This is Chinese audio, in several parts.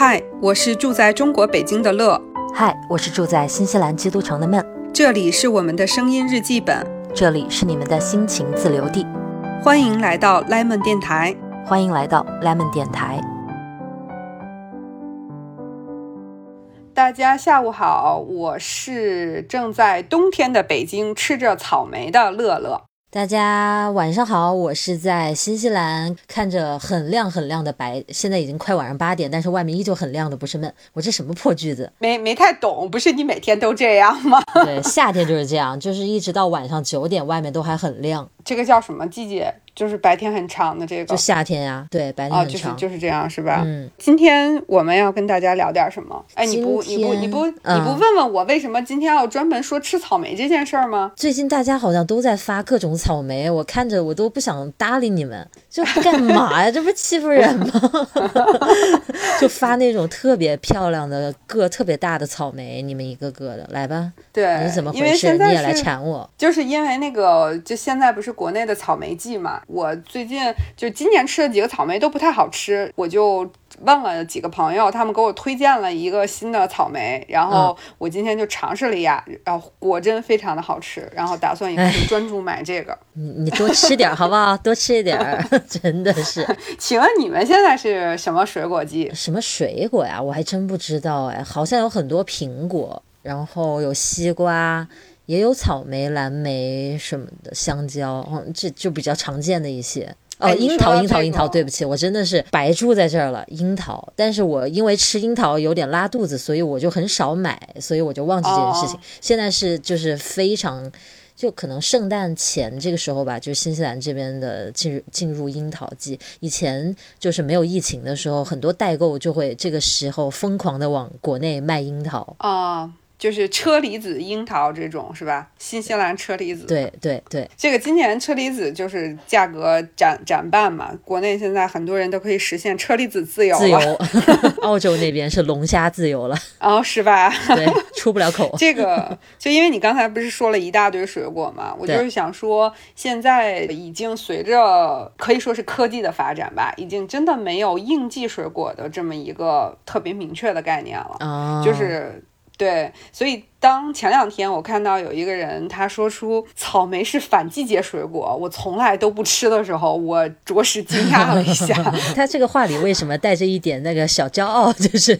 嗨，我是住在中国北京的乐，嗨，我是住在新西兰基督城的闷，这里是我们的声音日记本，这里是你们的心情自留地，欢迎来到 Lemon 电台，欢迎来到 Lemon 电台。大家下午好，我是正在冬天的北京吃着草莓的乐乐。大家晚上好，我是在新西兰，看着很亮很亮的白，现在已经快晚上八点，但是外面依旧很亮的，不是闷。我这什么破句子？没没太懂，不是你每天都这样吗？对，夏天就是这样，就是一直到晚上九点，外面都还很亮。这个叫什么季节？就是白天很长的这个，就夏天呀，对，白天很长，就是就是这样，是吧？嗯，今天我们要跟大家聊点什么？哎，你不你不你不你不问问我为什么今天要专门说吃草莓这件事儿吗？最近大家好像都在发各种草莓，我看着我都不想搭理你们，就干嘛呀？这不是欺负人吗？就发那种特别漂亮的个特别大的草莓，你们一个个的来吧。对，你怎么回事？你也来馋我？就是因为那个，就现在不是国内的草莓季嘛？我最近就今年吃的几个草莓都不太好吃，我就问了几个朋友，他们给我推荐了一个新的草莓，然后我今天就尝试了一下，然后果真非常的好吃，然后打算以后就专注买这个。你你多吃点好不好？多吃一点，真的是。请问你们现在是什么水果季？什么水果呀？我还真不知道哎，好像有很多苹果，然后有西瓜。也有草莓、蓝莓什么的，香蕉，嗯，这就比较常见的一些。哦，樱桃，樱桃，樱桃，对不起，我真的是白住在这儿了。樱桃，但是我因为吃樱桃有点拉肚子，所以我就很少买，所以我就忘记这件事情。现在是就是非常，就可能圣诞前这个时候吧，就是新西兰这边的进入进入樱桃季。以前就是没有疫情的时候，很多代购就会这个时候疯狂的往国内卖樱桃啊。就是车厘子、樱桃这种是吧？新西兰车厘子。对对对，这个今年车厘子就是价格涨涨半嘛。国内现在很多人都可以实现车厘子自由自由，澳洲那边是龙虾自由了。哦，是吧？对，出不了口。这个就因为你刚才不是说了一大堆水果嘛，我就是想说，现在已经随着可以说是科技的发展吧，已经真的没有应季水果的这么一个特别明确的概念了。啊，就是。对，所以当前两天我看到有一个人他说出草莓是反季节水果，我从来都不吃的时候，我着实惊讶了一下。他这个话里为什么带着一点那个小骄傲？就是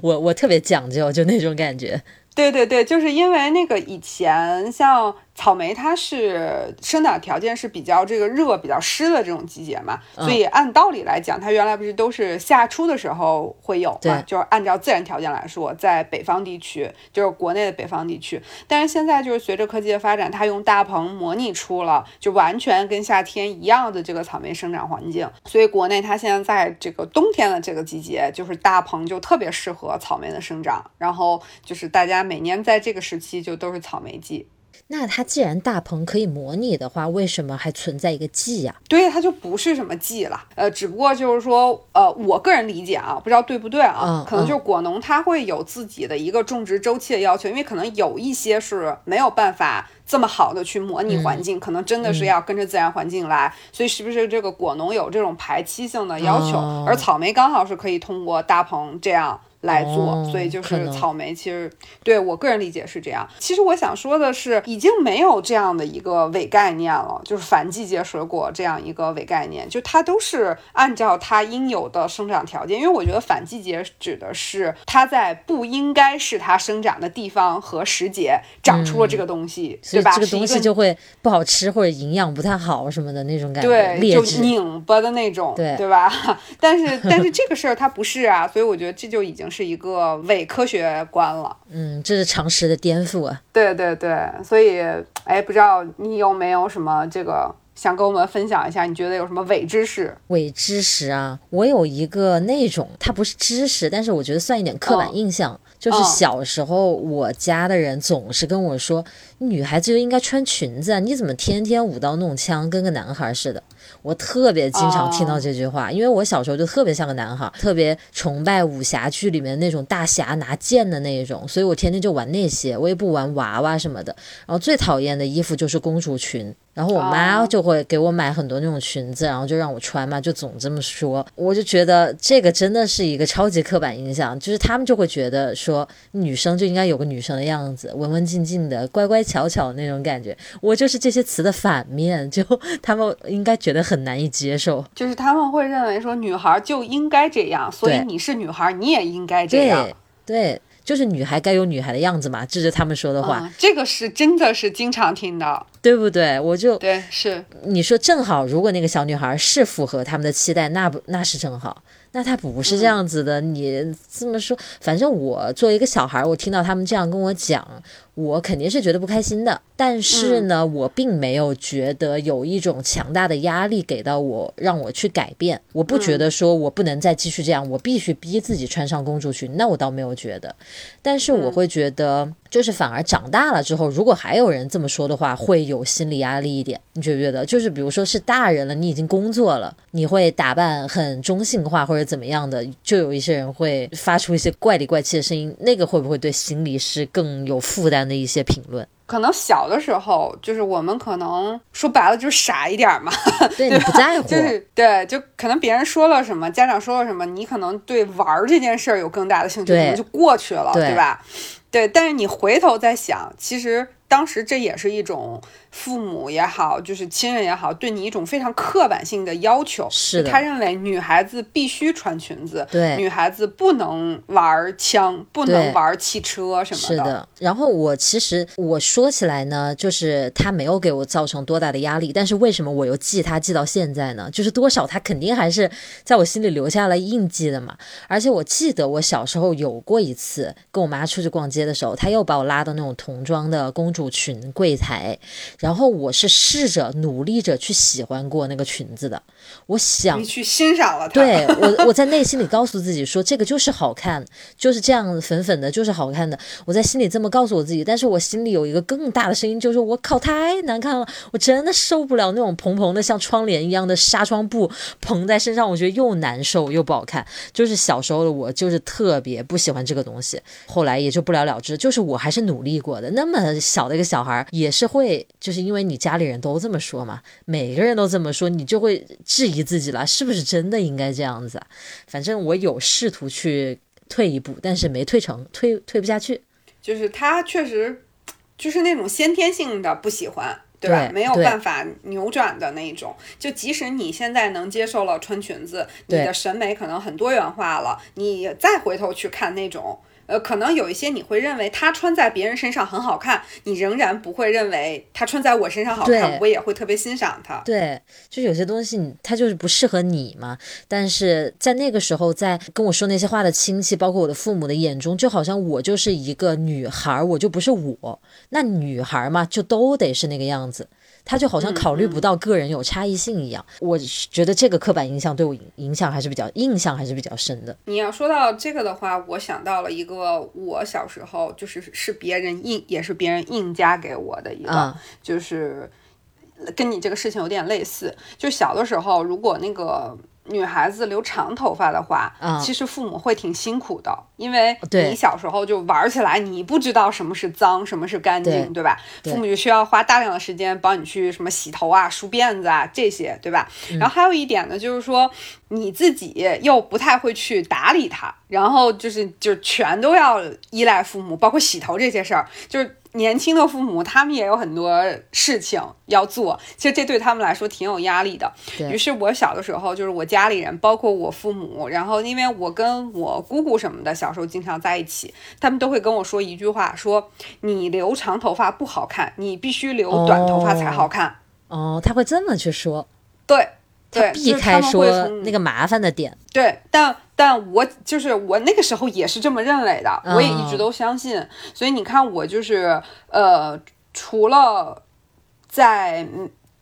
我我特别讲究，就那种感觉。对对对，就是因为那个以前像。草莓它是生长条件是比较这个热、比较湿的这种季节嘛，所以按道理来讲，它原来不是都是夏初的时候会有嘛？就是按照自然条件来说，在北方地区，就是国内的北方地区。但是现在就是随着科技的发展，它用大棚模拟出了就完全跟夏天一样的这个草莓生长环境，所以国内它现在在这个冬天的这个季节，就是大棚就特别适合草莓的生长。然后就是大家每年在这个时期就都是草莓季。那它既然大棚可以模拟的话，为什么还存在一个季呀？对，它就不是什么季了。呃，只不过就是说，呃，我个人理解啊，不知道对不对啊？可能就是果农他会有自己的一个种植周期的要求，因为可能有一些是没有办法这么好的去模拟环境，可能真的是要跟着自然环境来。所以是不是这个果农有这种排期性的要求？而草莓刚好是可以通过大棚这样。来做，所以就是草莓。其实对我个人理解是这样。其实我想说的是，已经没有这样的一个伪概念了，就是反季节水果这样一个伪概念，就它都是按照它应有的生长条件。因为我觉得反季节指的是它在不应该是它生长的地方和时节长出了这个东西，对吧？这个东西就会不好吃或者营养不太好什么的那种感觉，对，就拧巴的那种，对对吧？但是但是这个事儿它不是啊，所以我觉得这就已经。是一个伪科学观了，嗯，这是常识的颠覆啊！对对对，所以，哎，不知道你有没有什么这个想跟我们分享一下？你觉得有什么伪知识？伪知识啊，我有一个那种，它不是知识，但是我觉得算一点刻板印象。就是小时候，我家的人总是跟我说，女孩子就应该穿裙子，你怎么天天舞刀弄枪，跟个男孩似的？我特别经常听到这句话，因为我小时候就特别像个男孩，特别崇拜武侠剧里面那种大侠拿剑的那一种，所以我天天就玩那些，我也不玩娃娃什么的。然后最讨厌的衣服就是公主裙。然后我妈就会给我买很多那种裙子，然后就让我穿嘛，就总这么说。我就觉得这个真的是一个超级刻板印象，就是他们就会觉得说女生就应该有个女生的样子，文文静静的，乖乖巧巧那种感觉。我就是这些词的反面，就 他们应该觉得很难以接受，就是他们会认为说女孩就应该这样，所以你是女孩，你也应该这样。对。就是女孩该有女孩的样子嘛，这是他们说的话。这个是真的是经常听到，对不对？我就对是你说正好，如果那个小女孩是符合他们的期待，那不那是正好。那她不是这样子的，你这么说，反正我作为一个小孩，我听到他们这样跟我讲。我肯定是觉得不开心的，但是呢，我并没有觉得有一种强大的压力给到我，让我去改变。我不觉得说我不能再继续这样，我必须逼自己穿上公主裙，那我倒没有觉得。但是我会觉得，就是反而长大了之后，如果还有人这么说的话，会有心理压力一点。你觉不觉得？就是比如说是大人了，你已经工作了，你会打扮很中性化或者怎么样的，就有一些人会发出一些怪里怪气的声音，那个会不会对心理是更有负担？的一些评论，可能小的时候就是我们可能说白了就是傻一点嘛，对 你不在乎，就是对，就可能别人说了什么，家长说了什么，你可能对玩这件事儿有更大的兴趣，可能就过去了，对吧？对，但是你回头再想，其实当时这也是一种。父母也好，就是亲人也好，对你一种非常刻板性的要求。是他认为女孩子必须穿裙子，对，女孩子不能玩枪，不能玩汽车什么的。是的。然后我其实我说起来呢，就是他没有给我造成多大的压力，但是为什么我又记他记到现在呢？就是多少他肯定还是在我心里留下了印记的嘛。而且我记得我小时候有过一次跟我妈出去逛街的时候，他又把我拉到那种童装的公主裙柜台。然后我是试着努力着去喜欢过那个裙子的，我想你去欣赏了它。对我，我在内心里告诉自己说，这个就是好看，就是这样粉粉的，就是好看的。我在心里这么告诉我自己，但是我心里有一个更大的声音，就是我靠，太难看了，我真的受不了那种蓬蓬的像窗帘一样的纱窗布蓬在身上，我觉得又难受又不好看。就是小时候的我，就是特别不喜欢这个东西，后来也就不了了之。就是我还是努力过的，那么小的一个小孩也是会就。是因为你家里人都这么说嘛，每个人都这么说，你就会质疑自己了，是不是真的应该这样子？反正我有试图去退一步，但是没退成，退退不下去。就是他确实就是那种先天性的不喜欢，对吧？没有办法扭转的那种。就即使你现在能接受了穿裙子，你的审美可能很多元化了，你再回头去看那种。呃，可能有一些你会认为它穿在别人身上很好看，你仍然不会认为它穿在我身上好看，我也会特别欣赏它。对，就有些东西它就是不适合你嘛。但是在那个时候，在跟我说那些话的亲戚，包括我的父母的眼中，就好像我就是一个女孩，我就不是我。那女孩嘛，就都得是那个样子。他就好像考虑不到个人有差异性一样，我觉得这个刻板印象对我影响还是比较印象还是比较深的。你要说到这个的话，我想到了一个我小时候就是是别人硬也是别人硬加给我的一个，就是跟你这个事情有点类似。就小的时候，如果那个。女孩子留长头发的话，其实父母会挺辛苦的，因为你小时候就玩起来，你不知道什么是脏，什么是干净，对吧？父母就需要花大量的时间帮你去什么洗头啊、梳辫子啊这些，对吧？然后还有一点呢，就是说你自己又不太会去打理它，然后就是就全都要依赖父母，包括洗头这些事儿，就是。年轻的父母，他们也有很多事情要做，其实这对他们来说挺有压力的。于是，我小的时候，就是我家里人，包括我父母，然后因为我跟我姑姑什么的，小时候经常在一起，他们都会跟我说一句话：说你留长头发不好看，你必须留短头发才好看。哦，他会这么去说。对。他避开说那个麻烦的点，对，但但我就是我那个时候也是这么认为的，我也一直都相信。所以你看，我就是呃，除了在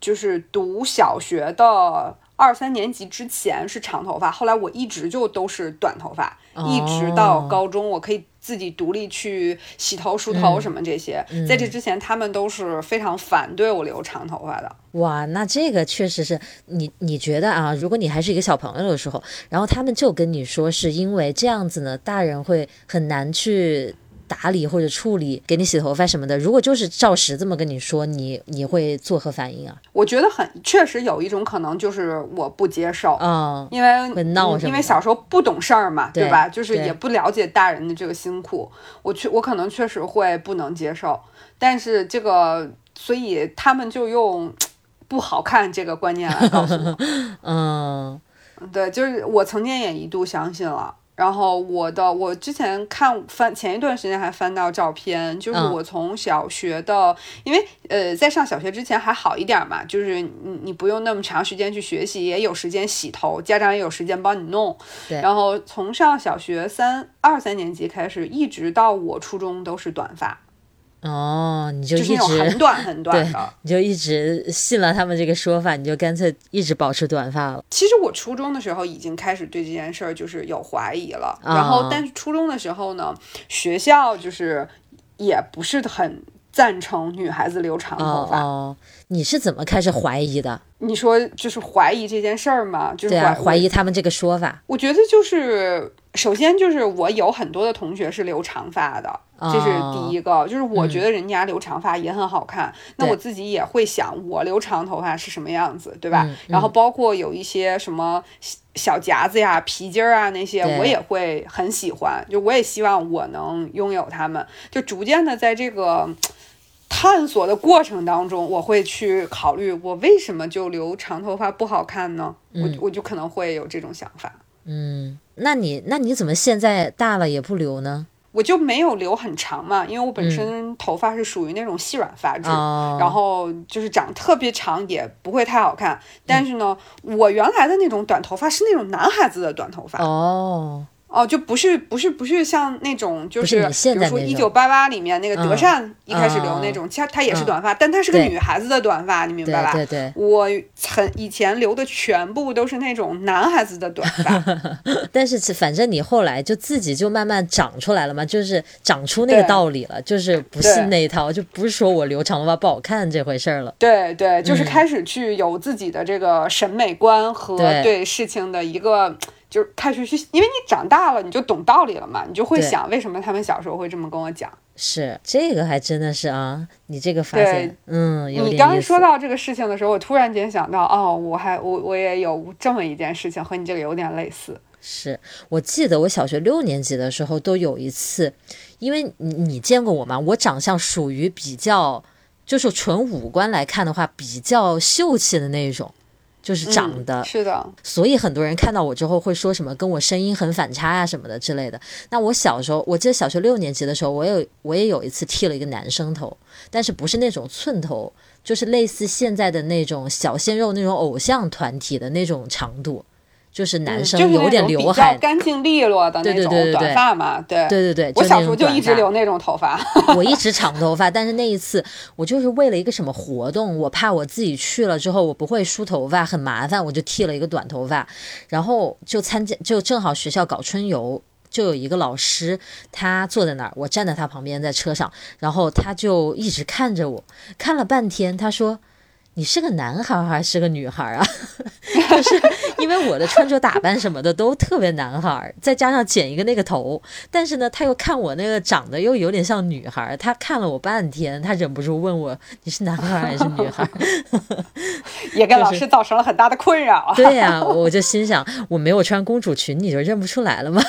就是读小学的二三年级之前是长头发，后来我一直就都是短头发，一直到高中，我可以。自己独立去洗头、梳头什么这些，在这之前，他们都是非常反对我留长头发的。哇，那这个确实是你你觉得啊？如果你还是一个小朋友的时候，然后他们就跟你说，是因为这样子呢，大人会很难去。打理或者处理，给你洗头发什么的，如果就是照实这么跟你说，你你会作何反应啊？我觉得很确实有一种可能就是我不接受，嗯，因为因为小时候不懂事儿嘛，对吧？就是也不了解大人的这个辛苦，我确我可能确实会不能接受，但是这个所以他们就用不好看这个观念来告诉我。嗯对，就是我曾经也一度相信了。然后我的，我之前看翻前一段时间还翻到照片，就是嗯。我从小学的，因为呃在上小学之前还好一点嘛，就是你你不用那么长时间去学习，也有时间洗头，家长也有时间帮你弄。对。然后从上小学三二三年级开始，一直到我初中都是短发，哦，你就就是一那种很短很 短的。你就一直信了他们这个说法，你就干脆一直保持短发了。其实我初中的时候已经开始对这件事儿就是有怀疑了，啊然后但是初中的时候呢，学校就是也不是很赞成女孩子留长头发。哦哦，你是怎么开始怀疑的？你说就是怀疑这件事儿吗？就是对啊，怀怀疑他们这个说法。我觉得就是首先就是我有很多的同学是留长发的，这是第一个。就是我觉得人家留长发也很好看，那我自己也会想我留长头发是什么样子，对吧？嗯然后包括有一些什么小小夹子呀、皮筋儿啊那些，我也会很喜欢，就我也希望我能拥有它们。就逐渐的在这个。探索的过程当中，我会去考虑我为什么就留长头发不好看呢？我我就可能会有这种想法。嗯，那你那你怎么现在大了也不留呢？我就没有留很长嘛，因为我本身头发是属于那种细软发质，哦然后就是长特别长也不会太好看。但是呢，我原来的那种短头发是那种男孩子的短头发哦，哦，就不是不是不是像那种就不是比如说一九八八里面那个德嗯善一开始留那种，其实她也是短发，但她是个女孩子的短发，你明白吧？对对，我很以前留的全部都是那种男孩子的短发，但是反正你后来就自己就慢慢长出来了嘛，就是长出那个道理了，就是不对信那一套，就不是说我留长头发不好看这回事儿了。对对，就是嗯开始去有自己的这个审美观和对对事情的一个，就是开始去，因为你长大了，你就懂道理了嘛，你就会想为什么他们小时候会这么跟我讲。是这个还真的是啊，你这个发对现，嗯，你刚说到这个事情的时候，我突然间想到，哦，我还我我也有这么一件事情，和你这个有点类似。是我记得我小学六年级的时候都有一次，因为你你见过我吗？我长相属于比较，就是纯五官来看的话，比较秀气的那一种，就是长的，嗯、是的，所以很多人看到我之后会说什么跟我声音很反差啊、什么的之类的。那我小时候，我记得小学六年级的时候，我有我也有一次剃了一个男生头，但是不是那种寸头，就是类似现在的那种小鲜肉那种偶像团体的那种长度。就是男嗯生就是有点刘海，干净利落的对那种短发嘛，对对对对，我小时候就一直留那种头发。我一直长头发，但是那一次我就是为了一个什么活动，我怕我自己去了之后我不会梳头发，很麻烦，我就剃了一个短头发，然后就参加，就正好学校搞春游。就有一个老师，他坐在那儿，我站在他旁边，在车上，然后他就一直看着我，看了半天，他说：“你是个男孩还是个女孩啊？” 就是因为我的穿着打扮什么的都特别男孩，再加上剪一个那个头，但是呢，他又看我那个长得又有点像女孩，他看了我半天，他忍不住问我：“你是男孩还是女孩？” 也给老师造成了很大的困扰。对呀、啊，我就心想，我没有穿公主裙，你就认不出来了吗？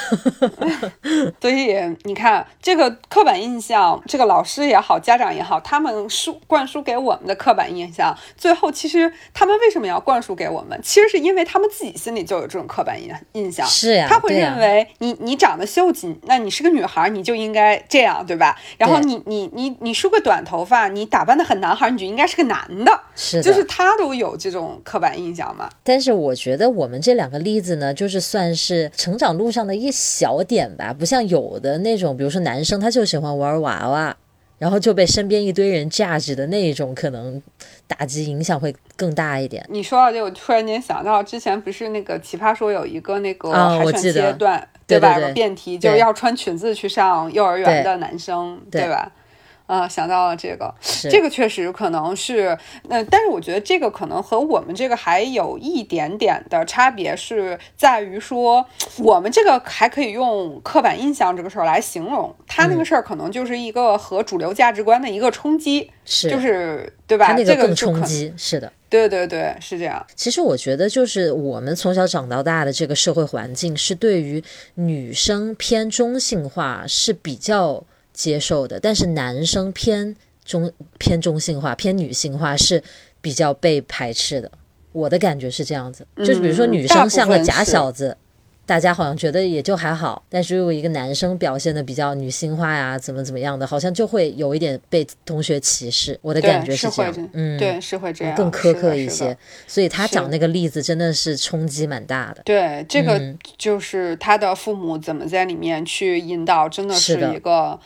所以你看，这个刻板印象，这个老师也好，家长也好，他们输灌输给我们的刻板印象，最后其实他们为什么要灌输给我们？其实是因为他们自己心里就有这种刻板印印象。是呀，他会认为你你长得秀气，那你是个女孩，你就应该这样，对吧？然后你你你你梳个短头发，你打扮的很男孩，你就应该是个男的。是的，就是他都有这种刻板印象嘛。但是我觉得我们这两个例子呢，就是算是成长路上的一小点吧，不像有的那种，比如说男生他就喜欢玩娃娃，然后就被身边一堆人架着的那一种，可能打击影响会更大一点。你说到这，我突然间想到，之前不是那个奇葩说有一个那个啊海选阶段，对吧？对辩题就是要穿裙子去上幼儿园的男生，对吧？啊，想到了这个，这个确实可能是，呃，但是我觉得这个可能和我们这个还有一点点的差别，是在于说，我们这个还可以用刻板印象这个事儿来形容，他那个事儿可能就是一个和主流价值观的一个冲击，是，就是对吧？这个更冲击，是的。对对对，是这样。其实我觉得，就是我们从小长到大的这个社会环境，是对于女生偏中性化是比较接受的，但是男生偏中偏中性化、偏女性化是比较被排斥的。我的感觉是这样子，就是比如说女生像个假小子。大家好像觉得也就还好，但是如果一个男生表现的比较女性化呀，怎么怎么样的，好像就会有一点被同学歧视。我的感觉是这样，嗯，对，是会这样，更苛刻一些。所以他讲那个例子真的是冲击蛮大的。对，这个就是他的父母怎么在里面去引导，真的是一个。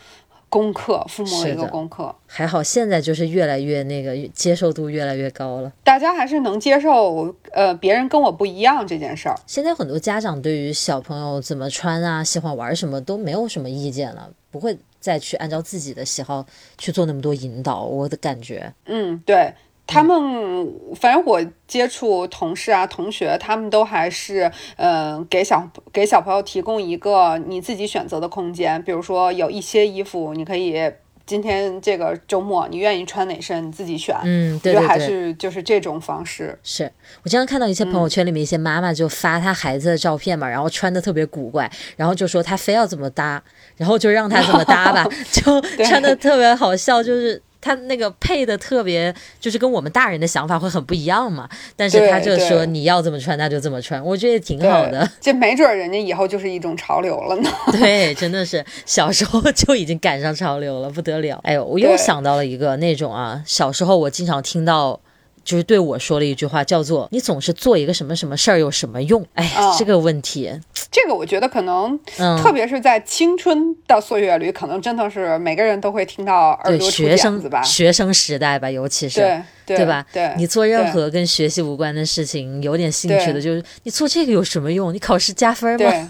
功课，父母的一个功课。还好现在就是越来越那个接受度越来越高了，大家还是能接受呃别人跟我不一样这件事儿。现在很多家长对于小朋友怎么穿啊、喜欢玩什么都没有什么意见了，不会再去按照自己的喜好去做那么多引导。我的感觉，嗯，对。他们反正我接触同事啊、同学，他们都还是嗯给小给小朋友提供一个你自己选择的空间。比如说有一些衣服，你可以今天这个周末你愿意穿哪身，你自己选。嗯，对对对，还是就是这种方式。是我经常看到一些朋友圈里面一些妈妈就发她孩子的照片嘛，然后穿的特别古怪，然后就说她非要怎么搭，然后就让她怎么搭吧，就穿的特别好笑，就是。他那个配的特别，就是跟我们大人的想法会很不一样嘛。但是他就说你要这么穿，那就这么穿，我觉得也挺好的。这 没准人家以后就是一种潮流了呢。对，真的是小时候就已经赶上潮流了，不得了。哎呦，我又想到了一个那种啊，小时候我经常听到。就是对我说了一句话，叫做“你总是做一个什么什么事儿有什么用？”哎，这个问题，这个我觉得可能，特别是在青春的岁月里，可能真的是每个人都会听到耳朵学生子吧，学生时代吧，尤其是。对吧？对，你做任何跟学习无关的事情，有点兴趣的，就是你做这个有什么用？你考试加分吗？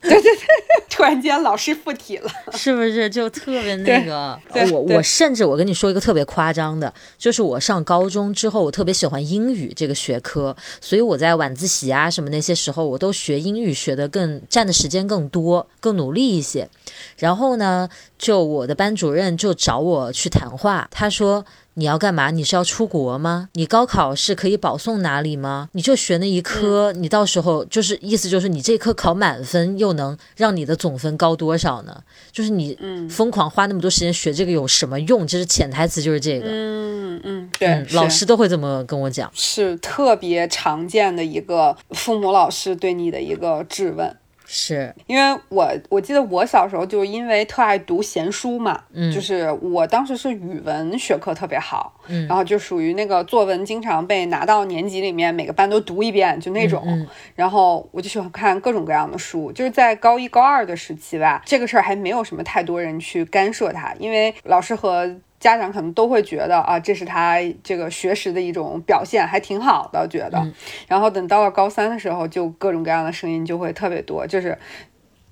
对对 对，突然间老师附体了，是不是就特别那个？我我甚至我跟你说一个特别夸张的，就是我上高中之后，我特别喜欢英语这个学科，所以我在晚自习啊什么那些时候，我都学英语学的更占的时间更多，更努力一些。然后呢，就我的班主任就找我去谈话，他说。你要干嘛？你是要出国吗？你高考是可以保送哪里吗？你就学那一科，你到时候就是意思就是你这科考满分，又能让你的总分高多少呢？就是你疯狂花那么多时间学这个有什么用？就是潜台词就是这个。嗯嗯，对，老师都会这么跟我讲，是特别常见的一个父母老师对你的一个质问。是。因为我我记得我小时候就因为特爱读闲书嘛，嗯，就是我当时是语文学科特别好，嗯，然后就属于那个作文经常被拿到年级里面每个班都读一遍就那种，然后我就喜欢看各种各样的书，就是在高一高二的时期吧，这个事儿还没有什么太多人去干涉它，因为老师和。家长可能都会觉得啊，这是他这个学识的一种表现，还挺好的，觉得。然后等到了高三的时候，就各种各样的声音就会特别多，就是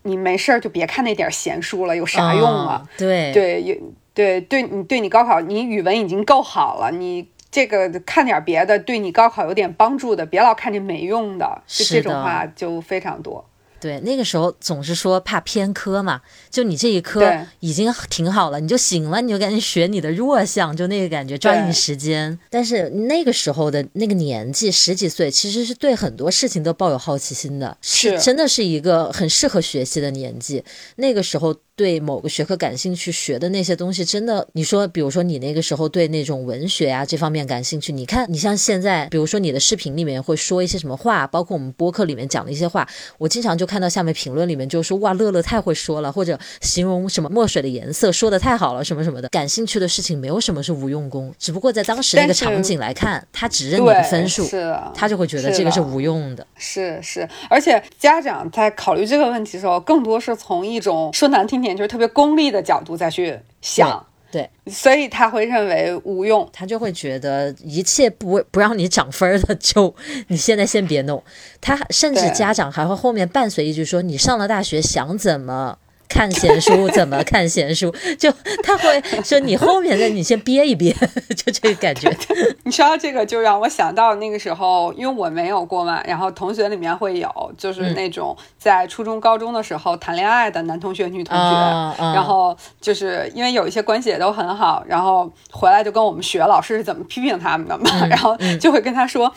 你没事儿就别看那点闲书了，有啥用啊？对对，对对，你对你高考，你语文已经够好了，你这个看点别的，对你高考有点帮助的，别老看这没用的，就这种话就非常多。对，那个时候总是说怕偏科嘛，就你这一科已经挺好了，你就醒了，你就赶紧学你的弱项，就那个感觉，抓紧时间。但是那个时候的那个年纪，十几岁，其实是对很多事情都抱有好奇心的，是真的是一个很适合学习的年纪。那个时候。对某个学科感兴趣，学的那些东西真的，你说，比如说你那个时候对那种文学啊这方面感兴趣，你看，你像现在，比如说你的视频里面会说一些什么话，包括我们播客里面讲的一些话，我经常就看到下面评论里面就说哇，乐乐太会说了，或者形容什么墨水的颜色说的太好了，什么什么的。感兴趣的事情没有什么是无用功，只不过在当时那个场景来看，他只认你的分数，是他就会觉得这个是无用的。是是，而且家长在考虑这个问题的时候，更多是从一种说难听点。就是特别功利的角度再去想，对，所以他会认为无用，他就会觉得一切不不让你涨分的，就你现在先别弄。他甚至家长还会后面伴随一句说：“你上了大学想怎么？”看闲书，怎么看闲书，就他会说你后面的你先憋一憋，就这个感觉。你说到这个，就让我想到那个时候，因为我没有过嘛，然后同学里面会有，就是那种在初中、高中的时候谈恋爱的男同学、女同学，然后就是因为有一些关系也都很好，然后回来就跟我们学老师是怎么批评他们的嘛，然后就会跟他说。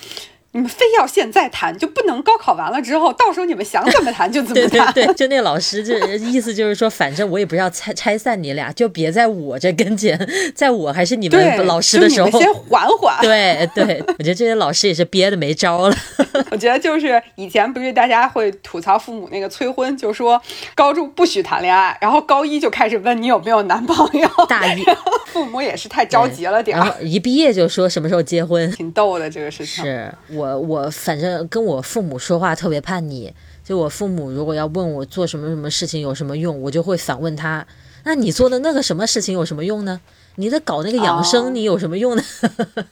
你们非要现在谈，就不能高考完了之后，到时候你们想怎么谈就怎么谈。对对对，就那老师，就意思就是说，反正我也不要拆拆散你俩，就别在我这跟前，在我还是你们老师的时候，先缓缓。对对，我觉得这些老师也是憋的没招了。我觉得就是以前不是大家会吐槽父母那个催婚，就说高中不许谈恋爱，然后高一就开始问你有没有男朋友。大一，父母也是太着急了点儿。然后一毕业就说什么时候结婚，挺逗的这个事情。是我。我我反正跟我父母说话特别叛逆，就我父母如果要问我做什么什么事情有什么用，我就会反问他：那你做的那个什么事情有什么用呢？你在搞那个养生，你有什么用呢？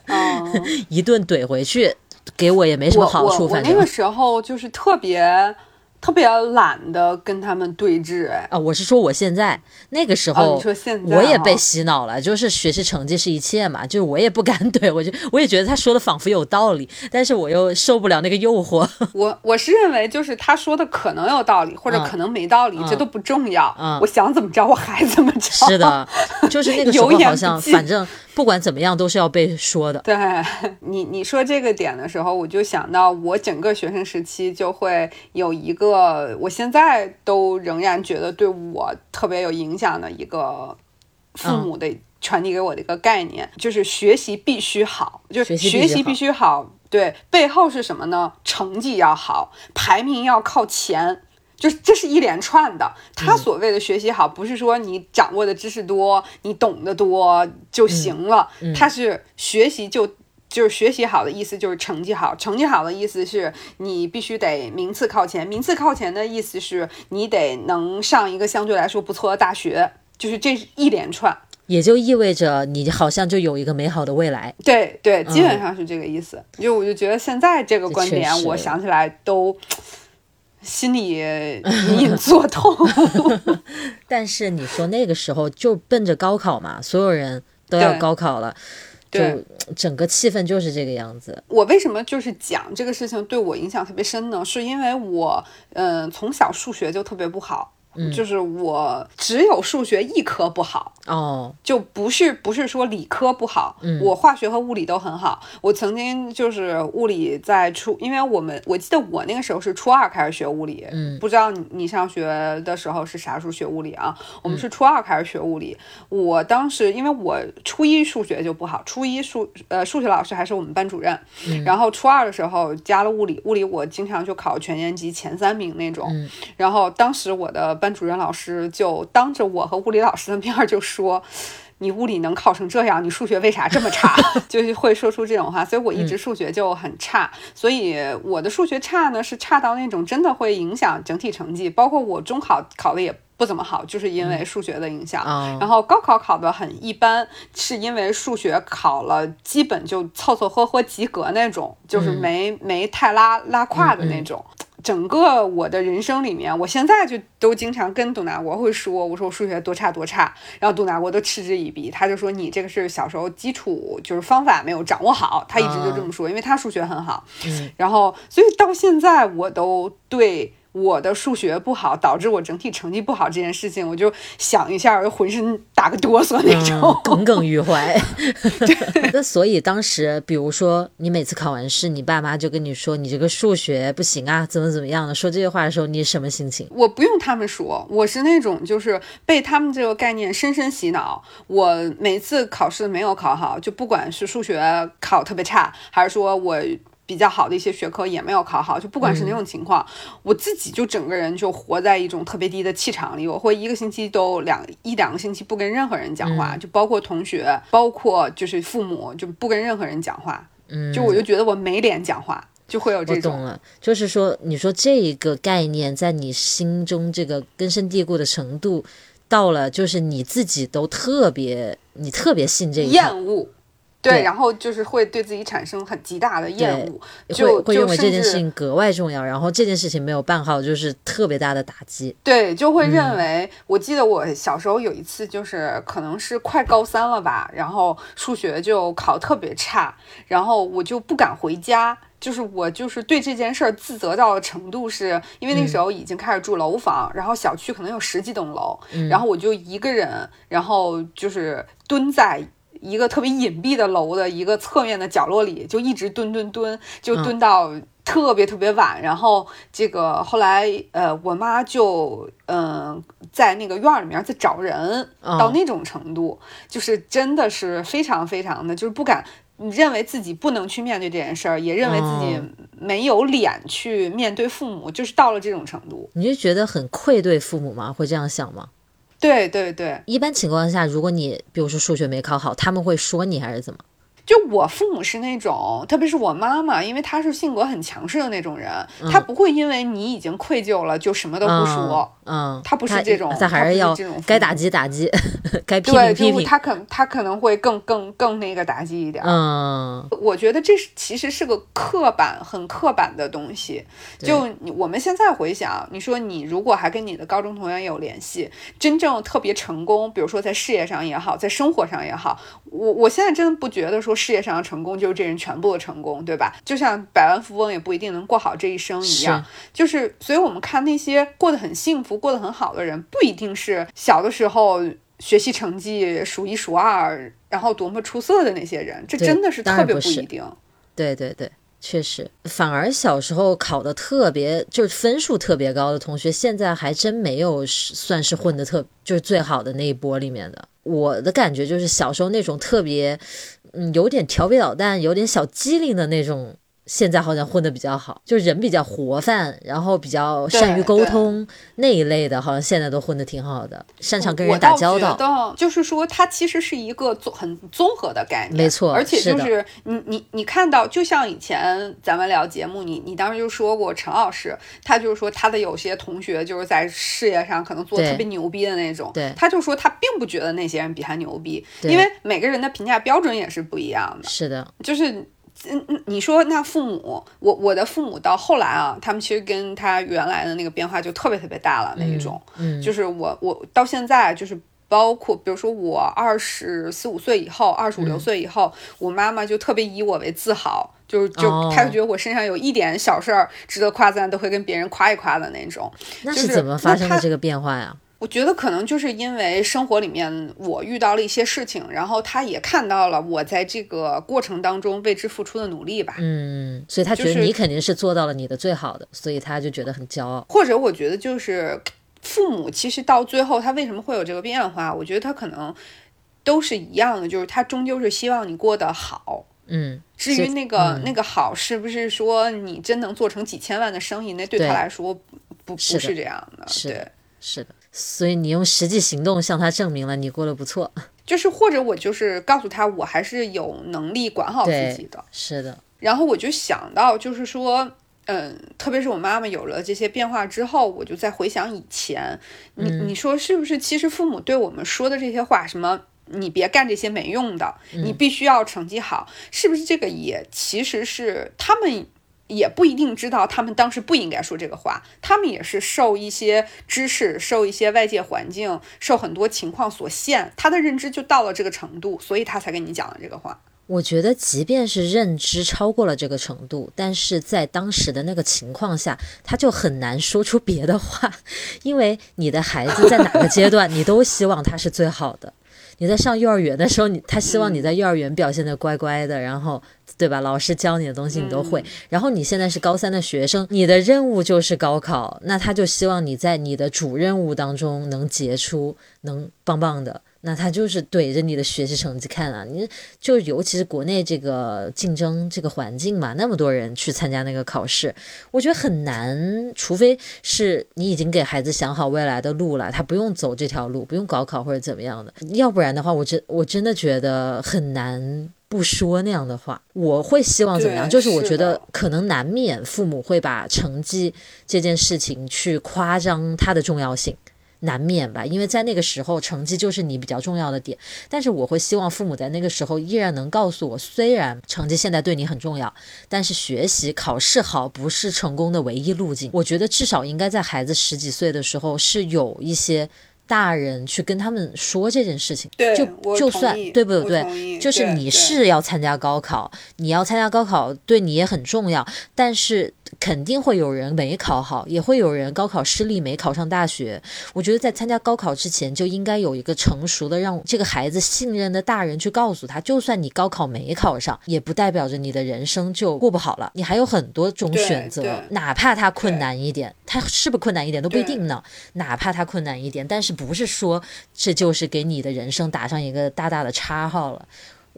一顿怼回去，给我也没什么好处。反正那个时候就是特别。特别懒得跟他们对峙，哎啊，我是说我现在那个时候，你说现在我也被洗脑了，就是学习成绩是一切嘛，就是我也不敢怼，我就我也觉得他说的仿佛有道理，但是我又受不了那个诱惑。我我是认为就是他说的可能有道理，或者可能没道理，这都不重要。我想怎么着我还怎么着。是的，就是那个时候好像 反正。不管怎么样，都是要被说的。对 你你说这个点的时候，我就想到我整个学生时期就会有一个，我现在都仍然觉得对我特别有影响的一个父母的传递给我的一个概念，就是学习必须好，就是学习必须好。对，背后是什么呢？成绩要好，排名要靠前。就是这是一连串的，他所谓的学习好，不是说你掌握的知识多，你懂得多就行了。他是学习就就是学习好的意思，就是成绩好，成绩好的意思是你必须得名次靠前，名次靠前的意思是你得能上一个相对来说不错的大学，就是这一连串，也就意味着你好像就有一个美好的未来。对对，基本上是这个意思。就我就觉得现在这个观点，我想起来都。心里隐隐作痛，但是你说那个时候就奔着高考嘛，所有人都要高考了，就整个气氛就是这个样子。我为什么就是讲这个事情对我影响特别深呢？是因为我嗯从小数学就特别不好。就是我只有数学一科不好哦，就不是不是说理科不好，我化学和物理都很好。我曾经就是物理在初，因为我们我记得我那个时候是初二开始学物理，嗯，不知道你你上学的时候是啥时候学物理啊？我们是初二开始学物理。我当时因为我初一数学就不好，初一数呃数学老师还是我们班主任，然后初二的时候加了物理，物理我经常就考全年级前三名那种，然后当时我的班。主任老师就当着我和物理老师的面就说：“你物理能考成这样，你数学为啥这么差？” 就是会说出这种话，所以我一直数学就很差。所以我的数学差呢，是差到那种真的会影响整体成绩，包括我中考考的也不怎么好，就是因为数学的影响。然后高考考的很一般，是因为数学考了基本就凑凑合合及格那种，就是没没太拉拉胯的那种。整个我的人生里面，我现在就都经常跟杜纳国会说，我说我数学多差多差，然后杜纳国都嗤之以鼻，他就说你这个是小时候基础就是方法没有掌握好，他一直就这么说，因为他数学很好，然后所以到现在我都对。我的数学不好，导致我整体成绩不好这件事情，我就想一下，就浑身打个哆嗦那种，耿耿于怀。那所以当时，比如说你每次考完试，你爸妈就跟你说你这个数学不行啊，怎么怎么样的，说这些话的时候，你什么心情？我不用他们说，我是那种就是被他们这个概念深深洗脑。我每次考试没有考好，就不管是数学考特别差，还是说我。比较好的一些学科也没有考好，就不管是哪种情况，我自己就整个人就活在一种特别低的气场里。我会一个星期都两一两个星期不跟任何人讲话，就包括同学，包括就是父母，就不跟任何人讲话。嗯，就我就觉得我没脸讲话，就会有这种。懂了，就是说，你说这个概念在你心中这个根深蒂固的程度，到了就是你自己都特别，你特别信这一厌恶。对，然后就是会对自己产生很极大的厌恶，就会认为这件事情格外重要，然后这件事情没有办好就是特别大的打击。对，就会认为，我记得我小时候有一次，就是可能是快高三了吧，然后数学就考特别差，然后我就不敢回家，就是我就是对这件事儿自责到的程度，是因为那时候已经开始住楼房，然后小区可能有十几栋楼，然后我就一个人，然后就是蹲在。一个特别隐蔽的楼的一个侧面的角落里，就一直蹲蹲蹲，就蹲到特别特别晚。然后这个后来，呃，我妈就嗯，在那个院儿里面在找人，到那种程度，就是真的是非常非常的，就是不敢，认为自己不能去面对这件事儿，也认为自己没有脸去面对父母，就是到了这种程度。你就觉得很愧对父母吗？会这样想吗？对对对，一般情况下，如果你比如说数学没考好，他们会说你还是怎么？就我父母是那种，特别是我妈妈，因为她是性格很强势的那种人，她不会因为你已经愧疚了就什么都不说。嗯，她不是这种，她还是要该打击打击，该批评批评。她可她可能会更更更那个打击一点。嗯，我觉得这是其实是个刻板很刻板的东西。就我们现在回想，你说你如果还跟你的高中同学有联系，真正特别成功，比如说在事业上也好，在生活上也好，我我现在真的不觉得说。事业上的成功就是这人全部的成功，对吧？就像百万富翁也不一定能过好这一生一样，就是，所以我们看那些过得很幸福、过得很好的人，不一定是小的时候学习成绩数一数二，然后多么出色的那些人，这真的是特别不一定。对对对，确实，反而小时候考的特别就是分数特别高的同学，现在还真没有算是混的特就是最好的那一波里面的。我的感觉就是小时候那种特别。嗯，有点调皮捣蛋，有点小机灵的那种。现在好像混得比较好，就是人比较活泛，然后比较善于沟通那一类的，好像现在都混得挺好的，擅长跟人打交道。就是说，它其实是一个综很综合的概念，没错。而且就是你你你看到，就像以前咱们聊节目，你你当时就说过陈老师，他就是说他的有些同学就是在事业上可能做特别牛逼的那种，对，他就说他并不觉得那些人比他牛逼，因为每个人的评价标准也是不一样的。是的，就是。嗯嗯，你说那父母，我我的父母到后来啊，他们其实跟他原来的那个变化就特别特别大了那一种，嗯，就是我我到现在就是包括比如说我二十四五岁以后，二十五六岁以后，我妈妈就特别以我为自豪，就就她就觉得我身上有一点小事儿值得夸赞，都会跟别人夸一夸的那种。那是怎么发生的这个变化呀？我觉得可能就是因为生活里面我遇到了一些事情，然后他也看到了我在这个过程当中为之付出的努力吧。嗯，所以他觉得你肯定是做到了你的最好的，所以他就觉得很骄傲。或者我觉得就是父母其实到最后他为什么会有这个变化？我觉得他可能都是一样的，就是他终究是希望你过得好。嗯，至于那个那个好是不是说你真能做成几千万的生意，那对他来说不不是这样的。是是的。所以你用实际行动向他证明了你过得不错，就是或者我就是告诉他我还是有能力管好自己的，是的。然后我就想到就是说，嗯，特别是我妈妈有了这些变化之后，我就在回想以前，你你说是不是？其实父母对我们说的这些话，什么你别干这些没用的，你必须要成绩好，是不是这个也其实是他们。也不一定知道他们当时不应该说这个话，他们也是受一些知识、受一些外界环境、受很多情况所限，他的认知就到了这个程度，所以他才跟你讲了这个话。我觉得，即便是认知超过了这个程度，但是在当时的那个情况下，他就很难说出别的话，因为你的孩子在哪个阶段，你都希望他是最好的。你在上幼儿园的时候，你他希望你在幼儿园表现的乖乖的，然后对吧？老师教你的东西你都会。然后你现在是高三的学生，你的任务就是高考，那他就希望你在你的主任务当中能杰出，能棒棒的。那他就是怼着你的学习成绩看啊，你就尤其是国内这个竞争这个环境嘛，那么多人去参加那个考试，我觉得很难，除非是你已经给孩子想好未来的路了，他不用走这条路，不用高考或者怎么样的，要不然的话，我真我真的觉得很难不说那样的话。我会希望怎么样？就是我觉得可能难免父母会把成绩这件事情去夸张它的重要性。难免吧，因为在那个时候成绩就是你比较重要的点。但是我会希望父母在那个时候依然能告诉我，虽然成绩现在对你很重要，但是学习考试好不是成功的唯一路径。我觉得至少应该在孩子十几岁的时候是有一些。大人去跟他们说这件事情，就就算对不对？就是你是要参加高考，你要参加高考，对你也很重要，但是。肯定会有人没考好，也会有人高考失利没考上大学。我觉得在参加高考之前就应该有一个成熟的让这个孩子信任的大人去告诉他，就算你高考没考上，也不代表着你的人生就过不好了。你还有很多种选择，哪怕他困难一点，他是不是困难一点都不一定呢？哪怕他困难一点，但是不是说这就是给你的人生打上一个大大的叉号了？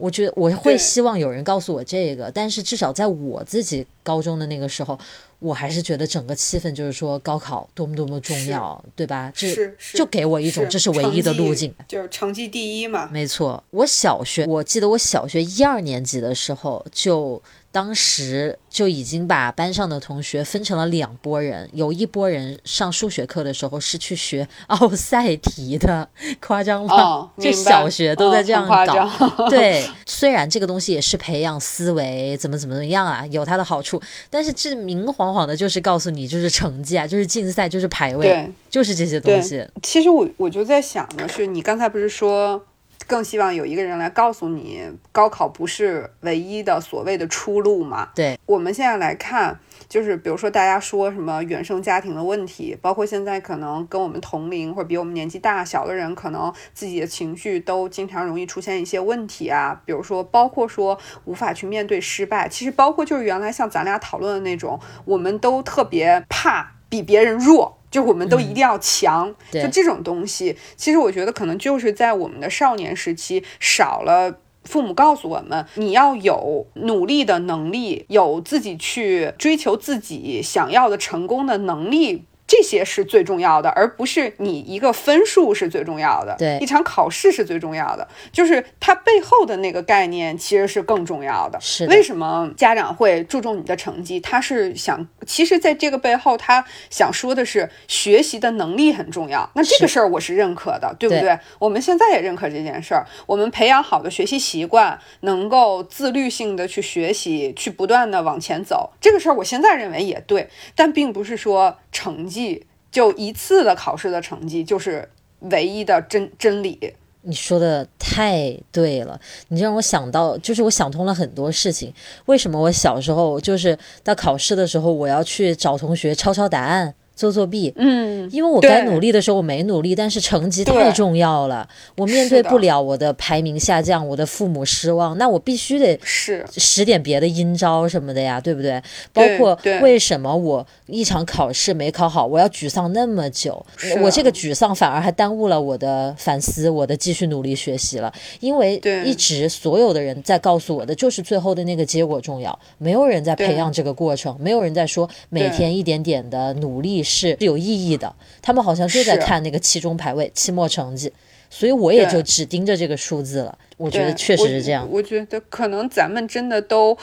我觉得我会希望有人告诉我这个，但是至少在我自己高中的那个时候，我还是觉得整个气氛就是说高考多么多么重要，对吧？是就给我一种这是唯一的路径，就是成绩第一嘛。没错，我小学我记得我小学一二年级的时候就。当时就已经把班上的同学分成了两拨人，有一拨人上数学课的时候是去学 奥赛题的，夸张吗？就小学都在这样搞。对，虽然这个东西也是培养思维，怎么怎么怎么样啊，有它的好处，但是这明晃晃的就是告诉你，就是成绩啊，就是竞赛，就是排位，就是这些东西。其实我我就在想的是，你刚才不是说？更希望有一个人来告诉你，高考不是唯一的所谓的出路嘛？对，我们现在来看，就是比如说大家说什么原生家庭的问题，包括现在可能跟我们同龄或者比我们年纪大小的人，可能自己的情绪都经常容易出现一些问题啊。比如说，包括说无法去面对失败，其实包括就是原来像咱俩讨论的那种，我们都特别怕比别人弱。就我们都一定要强，就这种东西，其实我觉得可能就是在我们的少年时期少了父母告诉我们，你要有努力的能力，有自己去追求自己想要的成功的能力。这些是最重要的，而不是你一个分数是最重要的。对，一场考试是最重要的，就是它背后的那个概念其实是更重要的。是为什么家长会注重你的成绩？他是想，其实在这个背后，他想说的是学习的能力很重要。那这个事儿我是认可的，对不对？我们现在也认可这件事儿。我们培养好的学习习惯，能够自律性的去学习，去不断的往前走，这个事儿我现在认为也对，但并不是说成绩。就一次的考试的成绩就是唯一的真真理。你说的太对了，你让我想到，就是我想通了很多事情。为什么我小时候就是到考试的时候，我要去找同学抄抄答案？做作弊，嗯，因为我该努力的时候我没努力，但是成绩太重要了，我面对不了我的排名下降，我的父母失望，那我必须得是使点别的阴招什么的呀，对不对？包括为什么我一场考试没考好，我要沮丧那么久？我这个沮丧反而还耽误了我的反思，我的继续努力学习了。因为一直所有的人在告诉我的就是最后的那个结果重要，没有人在培养这个过程，没有人在说每天一点点的努力。是有意义的，他们好像就在看那个期中排位、期末成绩，所以我也就只盯着这个数字了。我觉得确实是这样。我觉得可能咱们真的都，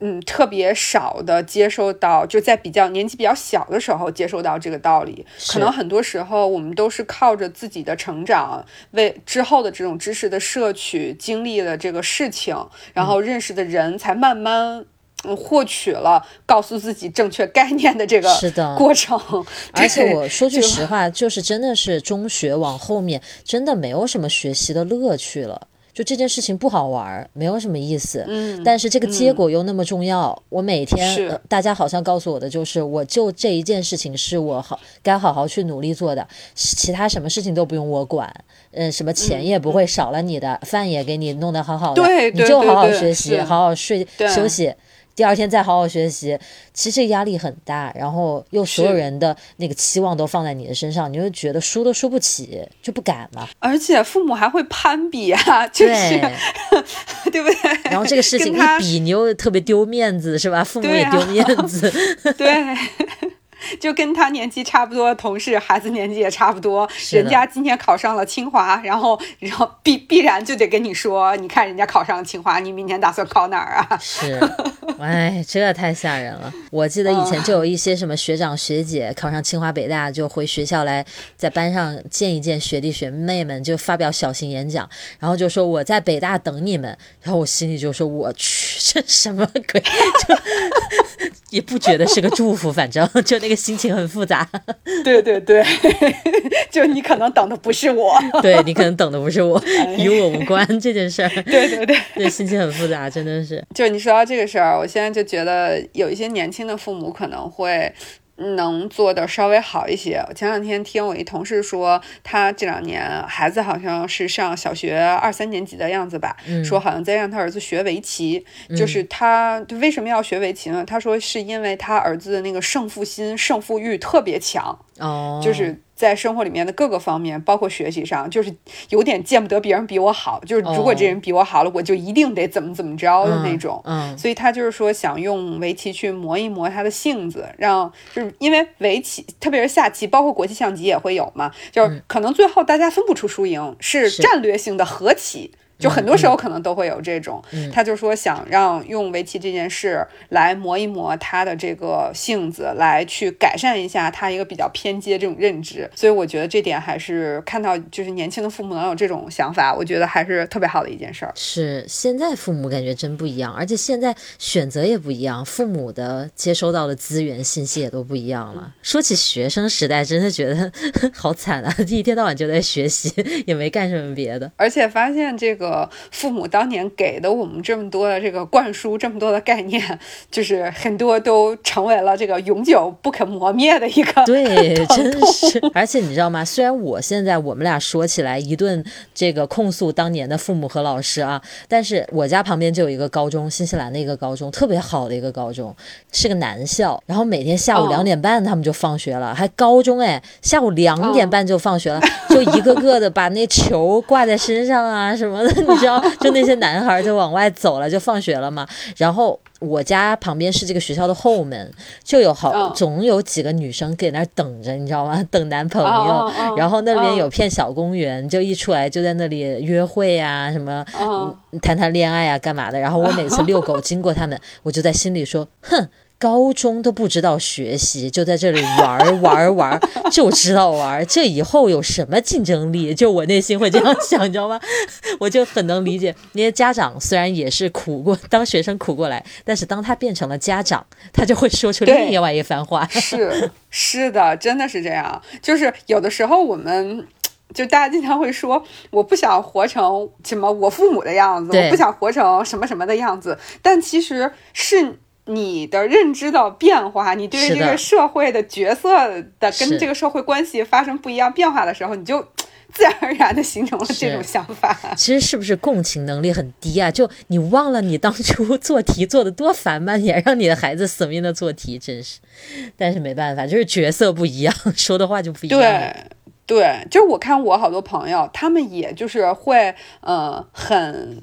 嗯，特别少的接受到，就在比较年纪比较小的时候接受到这个道理。可能很多时候我们都是靠着自己的成长，为之后的这种知识的摄取、经历了这个事情，然后认识的人才慢慢。嗯，获取了告诉自己正确概念的这个是的过程，而且我说句实话，就是真的是中学往后面真的没有什么学习的乐趣了，就这件事情不好玩，没有什么意思。嗯，但是这个结果又那么重要，我每天大家好像告诉我的就是，我就这一件事情是我好该好好去努力做的，其他什么事情都不用我管，嗯，什么钱也不会少了你的，饭也给你弄得好好的，你就好好学习，好好睡休息。第二天再好好学习，其实压力很大，然后又所有人的那个期望都放在你的身上，你就觉得输都输不起，就不敢了。而且父母还会攀比啊，就是 对不对？然后这个事情一比，你又特别丢面子，是吧？父母也丢面子。对。就跟他年纪差不多的同事，孩子年纪也差不多，人家今天考上了清华，然后然后必必然就得跟你说，你看人家考上了清华，你明年打算考哪儿啊？是，哎，这太吓人了。我记得以前就有一些什么学长学姐考上清华北大，就回学校来在班上见一见学弟学妹们，就发表小型演讲，然后就说我在北大等你们，然后我心里就说我去，这什么鬼？就 也不觉得是个祝福，反正就那个心情很复杂。对对对，就你可能等的不是我，对你可能等的不是我，与我无关这件事儿。对对对，对心情很复杂，真的是。就你说到这个事儿，我现在就觉得有一些年轻的父母可能会。能做的稍微好一些。前两天听我一同事说，他这两年孩子好像是上小学二三年级的样子吧，说好像在让他儿子学围棋。就是他为什么要学围棋呢？他说是因为他儿子的那个胜负心、胜负欲特别强。哦，就是。在生活里面的各个方面，包括学习上，就是有点见不得别人比我好，就是如果这人比我好了，我就一定得怎么怎么着的那种。嗯，所以他就是说想用围棋去磨一磨他的性子，让就是因为围棋，特别是下棋，包括国际象棋也会有嘛，就是可能最后大家分不出输赢，是战略性的和棋。就很多时候可能都会有这种，他就说想让用围棋这件事来磨一磨他的这个性子，来去改善一下他一个比较偏激的这种认知。所以我觉得这点还是看到就是年轻的父母能有这种想法，我觉得还是特别好的一件事儿。是现在父母感觉真不一样，而且现在选择也不一样，父母的接收到的资源信息也都不一样了。说起学生时代，真的觉得 好惨啊，一天到晚就在学习，也没干什么别的，而且发现这个。呃，父母当年给的我们这么多的这个灌输，这么多的概念，就是很多都成为了这个永久不可磨灭的一个。对，真是。而且你知道吗？虽然我现在我们俩说起来一顿这个控诉当年的父母和老师啊，但是我家旁边就有一个高中，新西兰的一个高中，特别好的一个高中，是个男校。然后每天下午两点半他们就放学了，还高中哎，下午两点半就放学了，就一个个的把那球挂在身上啊什么的。你知道，就那些男孩就往外走了，就放学了嘛。然后我家旁边是这个学校的后门，就有好总有几个女生给那儿等着，你知道吗？等男朋友。然后那边有片小公园，就一出来就在那里约会啊，什么谈谈恋爱啊，干嘛的。然后我每次遛狗经过他们，我就在心里说，哼。高中都不知道学习，就在这里玩玩玩，就知道玩。这以后有什么竞争力？就我内心会这样想，你知道吗？我就很能理解那些家长，虽然也是苦过，当学生苦过来，但是当他变成了家长，他就会说出另外一番话。是是的，真的是这样。就是有的时候，我们就大家经常会说，我不想活成什么我父母的样子，我不想活成什么什么的样子，但其实是。你的认知的变化，你对这个社会的角色的跟这个社会关系发生不一样变化的时候，你就 自然而然的形成了这种想法。其实是不是共情能力很低啊？就你忘了你当初 做题做的多烦吗？也让你的孩子死命的做题，真是。但是没办法，就是角色不一样，说的话就不一样。对对，就是我看我好多朋友，他们也就是会呃很。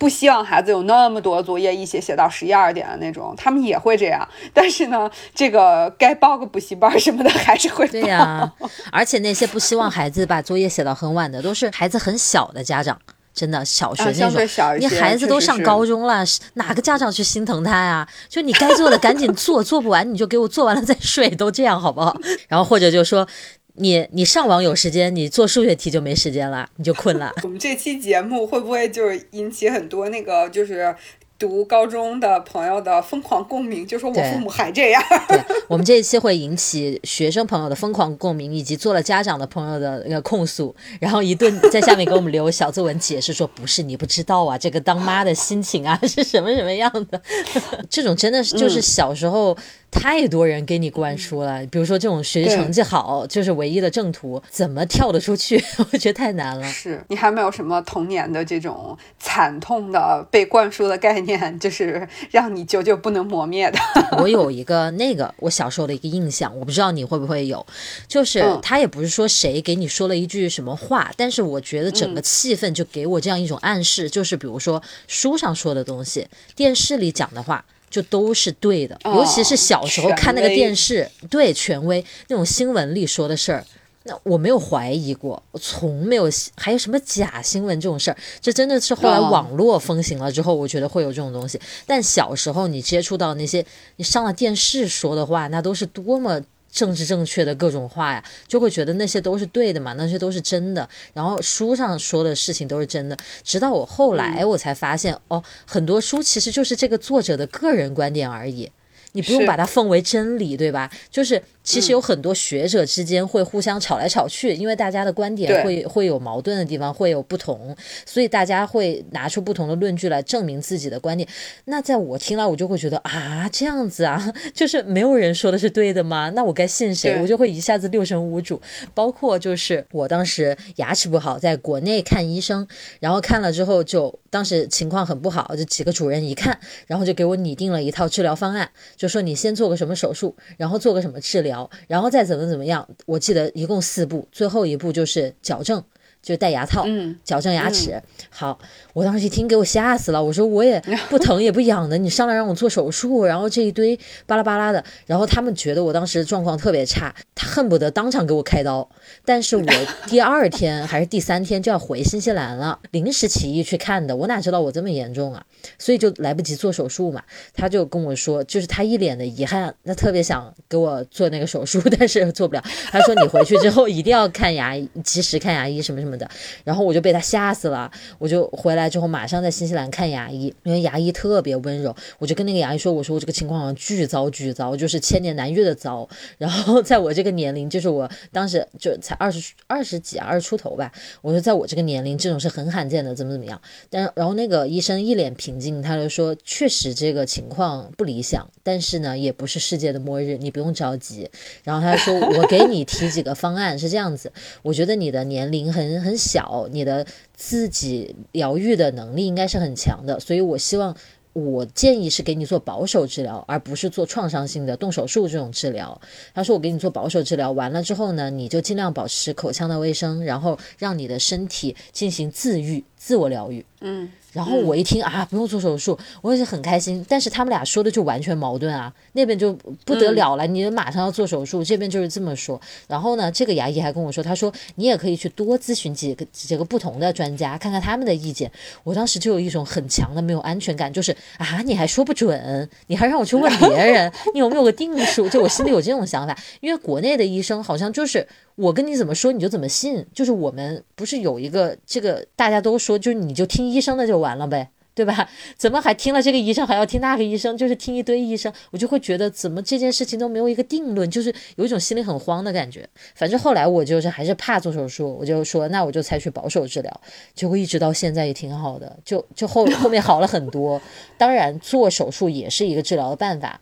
不希望孩子有那么多作业，一写写到十一二点的那种，他们也会这样。但是呢，这个该报个补习班什么的还是会对呀。而且那些不希望孩子把作业写到很晚的，都是孩子很小的家长，真的小学那种。你孩子都上高中了，哪个家长去心疼他呀？就你该做的赶紧做，做不完你就给我做完了再睡，都这样好不好？然后或者就说。你你上网有时间，你做数学题就没时间了，你就困了。我们这期节目会不会就是引起很多那个就是读高中的朋友的疯狂共鸣？就说我父母还这样。对，我们这一期会引起学生朋友的疯狂共鸣，以及做了家长的朋友的那个控诉，然后一顿在下面给我们留小作文解释说，不是你不知道啊，这个当妈的心情啊是什么什么样的？这种真的是就是小时候。太多人给你灌输了，比如说这种学习成绩好就是唯一的正途，怎么跳得出去？我觉得太难了。是你还没有什么童年的这种惨痛的被灌输的概念，就是让你久久不能磨灭的。我有一个那个我小时候的一个印象，我不知道你会不会有，就是他也不是说谁给你说了一句什么话，但是我觉得整个气氛就给我这样一种暗示，就是比如说书上说的东西，电视里讲的话。就都是对的。尤其是小时候看那个电视，对权威那种新闻里说的事儿，那我没有怀疑过，我从没有还有什么假新闻这种事儿。这真的是后来网络风行了之后，我觉得会有这种东西。但小时候你接触到那些你上了电视说的话，那都是多么。政治正确的各种话呀，就会觉得那些都是对的嘛，那些都是真的。然后书上说的事情都是真的，直到我后来我才发现，哦，很多书其实就是这个作者的个人观点而已，你不用把它奉为真理，对吧？就是。其实有很多学者之间会互相吵来吵去，因为大家的观点会会有矛盾的地方，会有不同，所以大家会拿出不同的论据来证明自己的观点。那在我听来，我就会觉得啊，这样子啊，就是没有人说的是对的吗？那我该信谁？我就会一下子六神无主。包括就是我当时牙齿不好，在国内看医生，然后看了之后就当时情况很不好，就几个主任一看，然后就给我拟定了一套治疗方案，就说你先做个什么手术，然后做个什么治疗。然后再怎么怎么样，我记得一共四步，最后一步就是矫正。就戴牙套，矫正牙齿。好，我当时一听，给我吓死了。我说我也 不疼也不痒的，你上来让我做手术，然后这一堆巴拉巴拉的。然后他们觉得我当时状况特别差，他恨不得当场给我开刀。但是我 第二天还是第三天就要回新西兰了，临时起意去看的。我哪知道我这么严重啊？所以就来不及做手术嘛。他就跟我说，就是他一脸的遗憾，他特别想给我做那个手术，但是做不了。他说你回去之后一定要看牙，及时看牙医什么什么。么的，然后我就被他吓死了，我就回来之后马上在新西兰看牙医，因为牙医特别温柔，我就跟那个牙医说，我说我这个情况好像巨糟巨糟，就是千年难遇的糟。然后在我这个年龄，就是我当时就才二十二十几二十出头吧，我说在我这个年龄，这种是很罕见的，怎么怎么样。但然后那个医生一脸平静，他就说，确实这个情况不理想，但是呢，也不是世界的末日，你不用着急。然后他说，我给你提几个方案是这样子，我觉得你的年龄很。很小，你的自己疗愈的能力应该是很强的，所以我希望，我建议是给你做保守治疗，而不是做创伤性的动手术这种治疗。他说我给你做保守治疗，完了之后呢，你就尽量保持口腔的卫生，然后让你的身体进行自愈、自我疗愈。嗯。然后我一听啊，不用做手术，我也是很开心。但是他们俩说的就完全矛盾啊，那边就不得了了，你马上要做手术，这边就是这么说。然后呢，这个牙医还跟我说，他说你也可以去多咨询几个几个不同的专家，看看他们的意见。我当时就有一种很强的没有安全感，就是啊，你还说不准，你还让我去问别人，你有没有个定数？就 我心里有这种想法，因为国内的医生好像就是。我跟你怎么说你就怎么信，就是我们不是有一个这个大家都说，就是你就听医生的就完了呗，对吧？怎么还听了这个医生还要听那个医生？就是听一堆医生，我就会觉得怎么这件事情都没有一个定论，就是有一种心里很慌的感觉。反正后来我就是还是怕做手术，我就说那我就采取保守治疗，结果一直到现在也挺好的，就就后后面好了很多。当然做手术也是一个治疗的办法。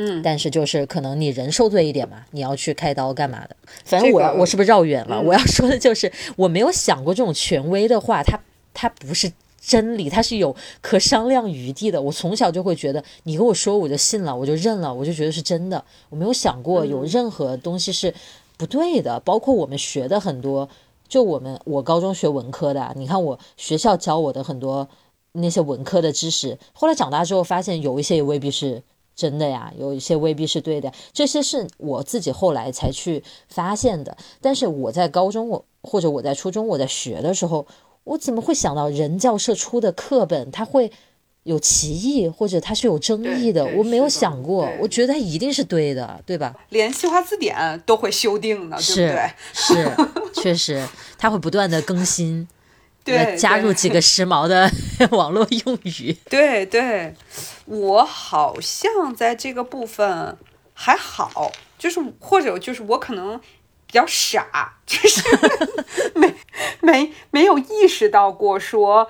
嗯，但是就是可能你人受罪一点嘛，你要去开刀干嘛的？反正我我是不是绕远了？我要说的就是我没有想过这种权威的话，它它不是真理，它是有可商量余地的。我从小就会觉得你跟我说我就信了，我就认了，我就觉得是真的。我没有想过有任何东西是不对的，包括我们学的很多，就我们我高中学文科的，你看我学校教我的很多那些文科的知识，后来长大之后发现有一些也未必是。真的呀，有一些未必是对的，这些是我自己后来才去发现的。但是我在高中，我或者我在初中我在学的时候，我怎么会想到人教社出的课本它会有歧义，或者它是有争议的？我没有想过，我觉得它一定是对的，对吧？连新华字典都会修订呢，对不对？是，确实，它会不断的更新。对，加入几个时髦的 网络用语。对对，我好像在这个部分还好，就是或者就是我可能比较傻，就是 没没没有意识到过说。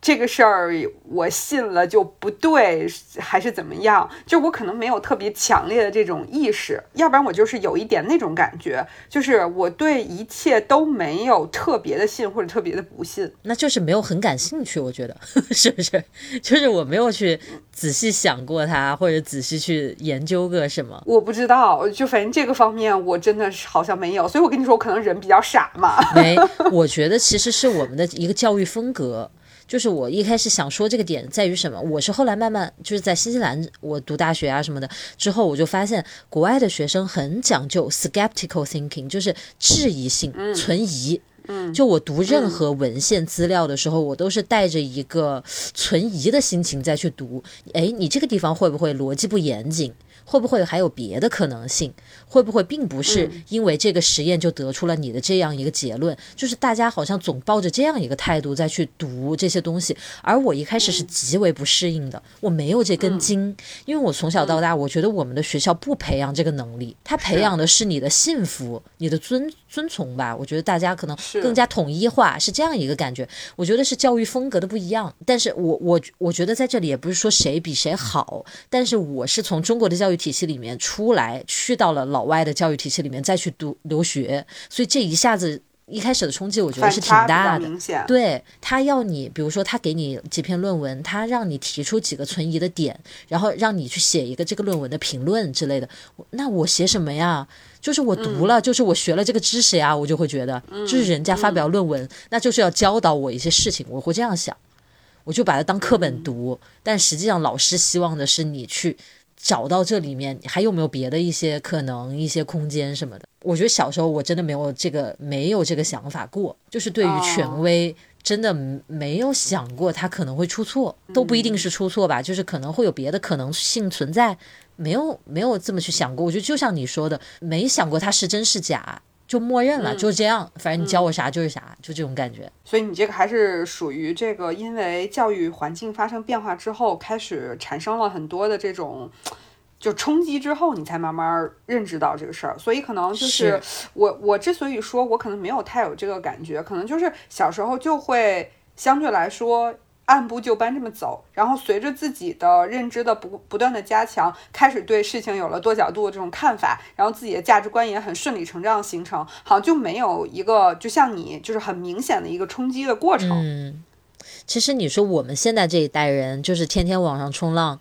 这个事儿我信了就不对，还是怎么样？就我可能没有特别强烈的这种意识，要不然我就是有一点那种感觉，就是我对一切都没有特别的信或者特别的不信，那就是没有很感兴趣。我觉得 是不是？就是我没有去仔细想过它，或者仔细去研究个什么。我不知道，就反正这个方面我真的是好像没有，所以我跟你说，我可能人比较傻嘛。没，我觉得其实是我们的一个教育风格。就是我一开始想说这个点在于什么？我是后来慢慢就是在新西兰我读大学啊什么的之后，我就发现国外的学生很讲究 skeptical thinking，就是质疑性、存疑。嗯，就我读任何文献资料的时候，我都是带着一个存疑的心情再去读。哎，你这个地方会不会逻辑不严谨？会不会还有别的可能性？会不会并不是因为这个实验就得出了你的这样一个结论？就是大家好像总抱着这样一个态度再去读这些东西，而我一开始是极为不适应的。我没有这根筋，因为我从小到大，我觉得我们的学校不培养这个能力，他培养的是你的幸福、你的尊遵从吧。我觉得大家可能更加统一化，是这样一个感觉。我觉得是教育风格的不一样。但是我我我觉得在这里也不是说谁比谁好，但是我是从中国的教育。体系里面出来，去到了老外的教育体系里面再去读留学，所以这一下子一开始的冲击，我觉得是挺大的。对他要你，比如说他给你几篇论文，他让你提出几个存疑的点，然后让你去写一个这个论文的评论之类的。那我写什么呀？就是我读了，就是我学了这个知识呀，我就会觉得，就是人家发表论文，那就是要教导我一些事情，我会这样想，我就把它当课本读。但实际上，老师希望的是你去。找到这里面还有没有别的一些可能、一些空间什么的？我觉得小时候我真的没有这个没有这个想法过，就是对于权威真的没有想过他可能会出错，都不一定是出错吧，就是可能会有别的可能性存在，没有没有这么去想过。我觉得就像你说的，没想过它是真是假。就默认了，就这样。反正你教我啥就是啥，就这种感觉。所以你这个还是属于这个，因为教育环境发生变化之后，开始产生了很多的这种就冲击之后，你才慢慢认知到这个事儿。所以可能就是我我之所以说我可能没有太有这个感觉，可能就是小时候就会相对来说。按部就班这么走，然后随着自己的认知的不不断的加强，开始对事情有了多角度的这种看法，然后自己的价值观也很顺理成章形成，好像就没有一个就像你就是很明显的一个冲击的过程。嗯，其实你说我们现在这一代人就是天天网上冲浪，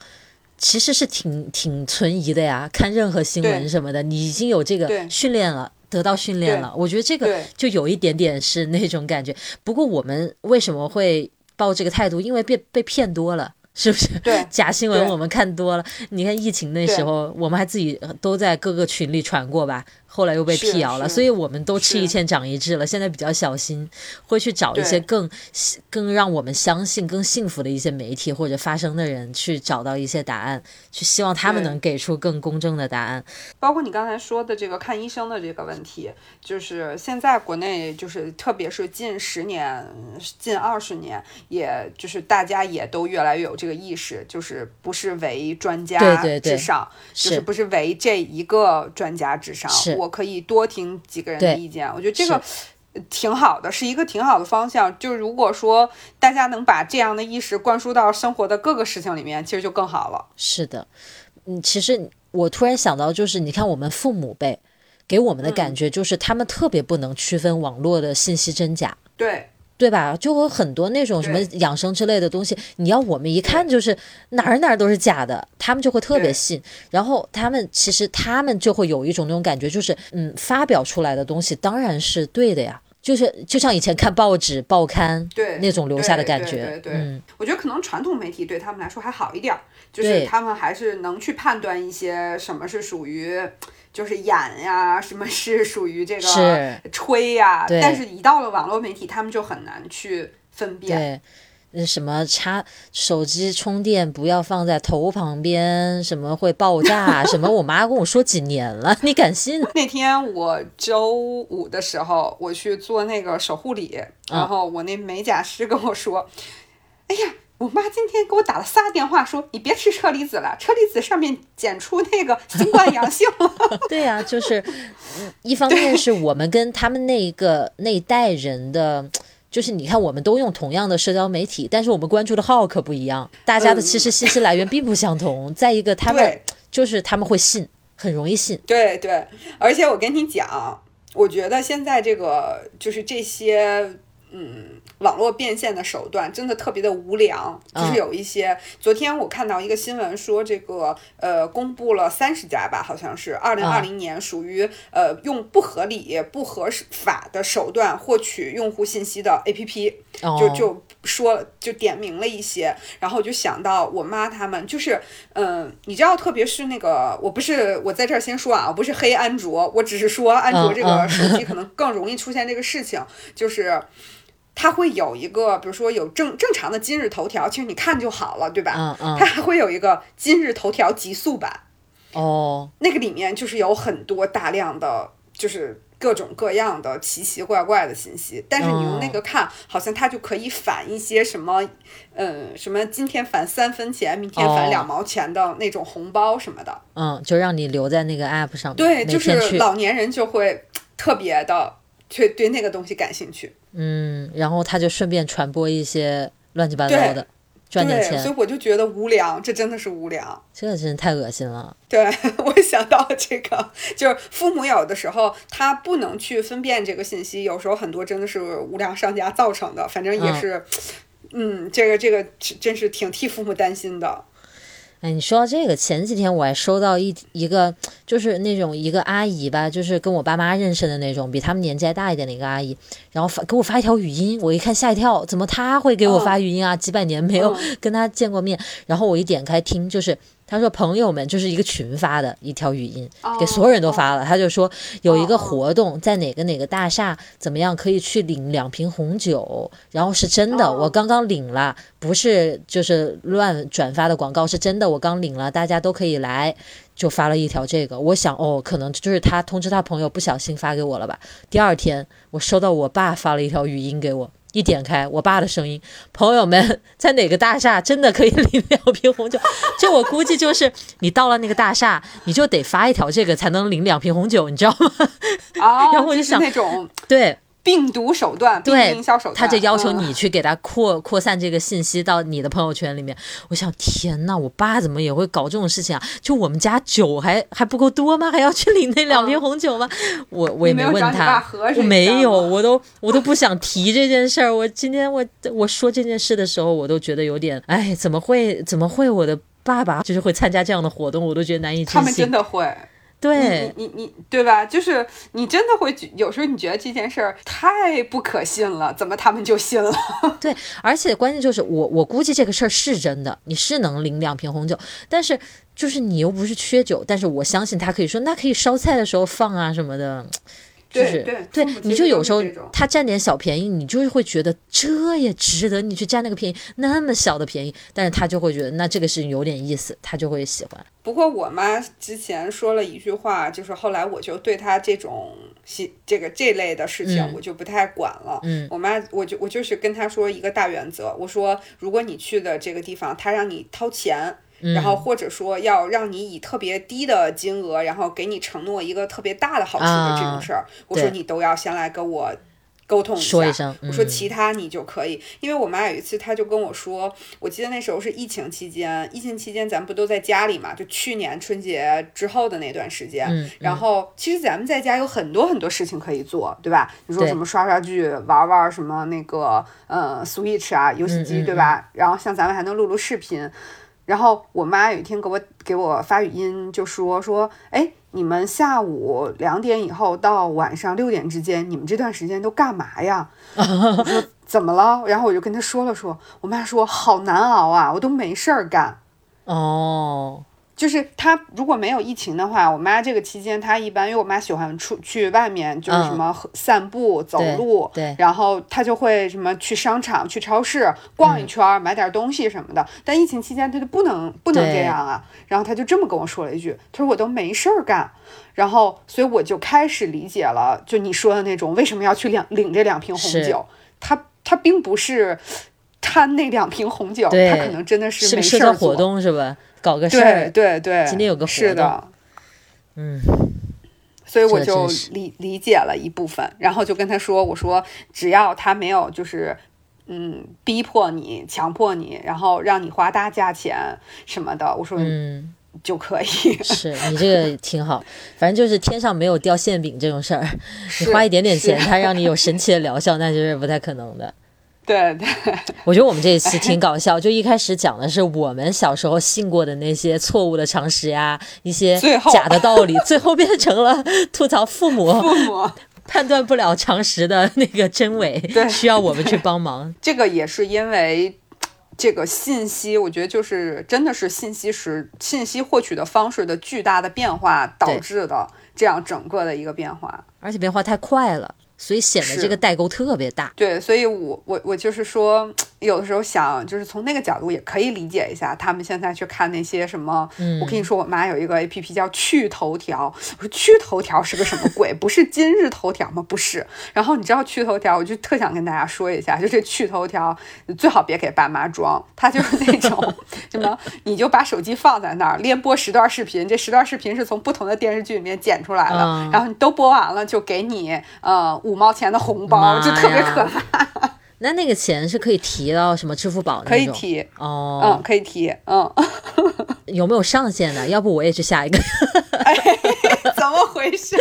其实是挺挺存疑的呀。看任何新闻什么的，你已经有这个训练了，得到训练了。我觉得这个就有一点点是那种感觉。不过我们为什么会？抱这个态度，因为被被骗多了，是不是？对，假新闻我们看多了。你看疫情那时候，我们还自己都在各个群里传过吧。后来又被辟谣了，所以我们都吃一堑长一智了。现在比较小心，会去找一些更更让我们相信、更幸福的一些媒体或者发声的人，去找到一些答案，去希望他们能给出更公正的答案。包括你刚才说的这个看医生的这个问题，就是现在国内就是特别是近十年、近二十年，也就是大家也都越来越有这个意识，就是不是唯专家至上，就是不是唯这一个专家至上。我。可以多听几个人的意见，我觉得这个挺好的，是一个挺好的方向。就是如果说大家能把这样的意识灌输到生活的各个事情里面，其实就更好了。是的，嗯，其实我突然想到，就是你看我们父母辈给我们的感觉，就是他们特别不能区分网络的信息真假。对。对吧？就有很多那种什么养生之类的东西，你要我们一看就是哪儿哪儿都是假的，他们就会特别信。然后他们其实他们就会有一种那种感觉，就是嗯，发表出来的东西当然是对的呀，就是就像以前看报纸报刊对那种留下的感觉。对对，嗯，我觉得可能传统媒体对他们来说还好一点，就是他们还是能去判断一些什么是属于。就是演呀，什么是属于这个吹呀？但是，一到了网络媒体，他们就很难去分辨。对，什么插手机充电不要放在头旁边，什么会爆炸？什么？我妈跟我说几年了，你敢信？那天我周五的时候，我去做那个手护理，然后我那美甲师跟我说：“哎呀。”我妈今天给我打了仨电话，说你别吃车厘子了，车厘子上面检出那个新冠阳性了。对呀，就是一方面是我们跟他们那一个那一代人的，就是你看，我们都用同样的社交媒体，但是我们关注的号可不一样，大家的其实信息来源并不相同。再一个，他们就是他们会信，很容易信。对对，而且我跟你讲，我觉得现在这个就是这些。嗯，网络变现的手段真的特别的无良，就是有一些。昨天我看到一个新闻说，这个呃，公布了三十家吧，好像是二零二零年属于呃用不合理、不合法的手段获取用户信息的 APP，就就说就点名了一些，然后我就想到我妈他们，就是嗯，你知道，特别是那个，我不是我在这儿先说啊，我不是黑安卓，我只是说安卓这个手机可能更容易出现这个事情，就是。它会有一个，比如说有正正常的今日头条，其实你看就好了，对吧？嗯嗯。它还会有一个今日头条极速版。哦。那个里面就是有很多大量的，就是各种各样的奇奇怪怪的信息。但是你用那个看，好像它就可以返一些什么，嗯，什么今天返三分钱，明天返两毛钱的那种红包什么的。嗯，就让你留在那个 app 上面。对，就是老年人就会特别的。去对，那个东西感兴趣。嗯，然后他就顺便传播一些乱七八糟的，赚点钱。所以我就觉得无良，这真的是无良。这真是太恶心了。对 我想到这个，就是父母有的时候他不能去分辨这个信息，有时候很多真的是无良商家造成的。反正也是，嗯，这个这个真是挺替父母担心的。哎，你说到这个，前几天我还收到一一个，就是那种一个阿姨吧，就是跟我爸妈认识的那种，比他们年纪还大一点的一个阿姨，然后发给我发一条语音，我一看吓一跳，怎么她会给我发语音啊？几百年没有跟她见过面，然后我一点开听，就是。他说：“朋友们，就是一个群发的一条语音，给所有人都发了。他就说有一个活动，在哪个哪个大厦，怎么样可以去领两瓶红酒？然后是真的，我刚刚领了，不是就是乱转发的广告，是真的，我刚领了，大家都可以来。就发了一条这个，我想哦，可能就是他通知他朋友不小心发给我了吧。第二天，我收到我爸发了一条语音给我。”一点开，我爸的声音，朋友们，在哪个大厦真的可以领两瓶红酒？就我估计，就是你到了那个大厦，你就得发一条这个才能领两瓶红酒，你知道吗？啊，然后我就想那种对。病毒手段，对，营销手段，他就要求你去给他扩扩散这个信息到你的朋友圈里面。我想，天呐，我爸怎么也会搞这种事情啊？就我们家酒还还不够多吗？还要去领那两瓶红酒吗？我我也没问他，我没有，我都我都不想提这件事儿。我今天我我说这件事的时候，我都觉得有点，哎，怎么会怎么会我的爸爸就是会参加这样的活动？我都觉得难以置信。他们真的会。对你，你，你对吧？就是你真的会有时候你觉得这件事儿太不可信了，怎么他们就信了？对，而且关键就是我，我估计这个事儿是真的，你是能领两瓶红酒，但是就是你又不是缺酒，但是我相信他可以说，那可以烧菜的时候放啊什么的。就是对，你就有时候他占点小便宜，你就会觉得这也值得你去占那个便宜，那么小的便宜，但是他就会觉得那这个事情有点意思，他就会喜欢。不过我妈之前说了一句话，就是后来我就对他这种这个这类的事情我就不太管了。嗯，我妈我就我就是跟他说一个大原则，我说如果你去的这个地方，他让你掏钱。然后或者说要让你以特别低的金额，然后给你承诺一个特别大的好处的这种事儿，我说你都要先来跟我沟通一下。说一声，我说其他你就可以。因为我妈有一次，她就跟我说，我记得那时候是疫情期间，疫情期间咱们不都在家里嘛？就去年春节之后的那段时间。然后其实咱们在家有很多很多事情可以做，对吧？你说什么刷刷剧、玩玩什么那个呃 Switch 啊游戏机，对吧？然后像咱们还能录录视频。然后我妈有一天给我给我发语音，就说说，哎，你们下午两点以后到晚上六点之间，你们这段时间都干嘛呀？我说怎么了？然后我就跟她说了说，我妈说好难熬啊，我都没事儿干。哦。就是他如果没有疫情的话，我妈这个期间她一般，因为我妈喜欢出去外面，就是什么散步、走路，对，然后她就会什么去商场、去超市逛一圈，买点东西什么的。但疫情期间她就不能不能这样啊，然后她就这么跟我说了一句，她说我都没事儿干，然后所以我就开始理解了，就你说的那种为什么要去两领这两瓶红酒，他他并不是贪那两瓶红酒，他可能真的是没事儿活动是吧？搞个事儿，对对对，今天有个是的，嗯，所以我就理理解了一部分，然后就跟他说：“我说只要他没有就是嗯逼迫你、强迫你，然后让你花大价钱什么的，我说嗯，就可以。是你这个挺好，反正就是天上没有掉馅饼这种事儿，你花一点点钱，它让你有神奇的疗效，那就是不太可能的。对对，我觉得我们这一期挺搞笑，就一开始讲的是我们小时候信过的那些错误的常识呀，一些假的道理，最后变成了吐槽父母，父母判断不了常识的那个真伪，需要我们去帮忙。这个也是因为这个信息，我觉得就是真的是信息时信息获取的方式的巨大的变化导致的这样整个的一个变化，而且变化太快了。所以显得这个代沟特别大。对，所以我我我就是说，有的时候想，就是从那个角度也可以理解一下，他们现在去看那些什么。我跟你说，我妈有一个 A P P 叫趣头条。我说趣头条是个什么鬼？不是今日头条吗？不是。然后你知道趣头条，我就特想跟大家说一下，就这趣头条最好别给爸妈装，它就是那种 什么，你就把手机放在那儿，连播十段视频，这十段视频是从不同的电视剧里面剪出来的，然后你都播完了，就给你呃。五毛钱的红包就特别可怕。那那个钱是可以提到什么支付宝？可以提哦，嗯，可以提，嗯。有没有上限的？要不我也去下一个。怎么回事？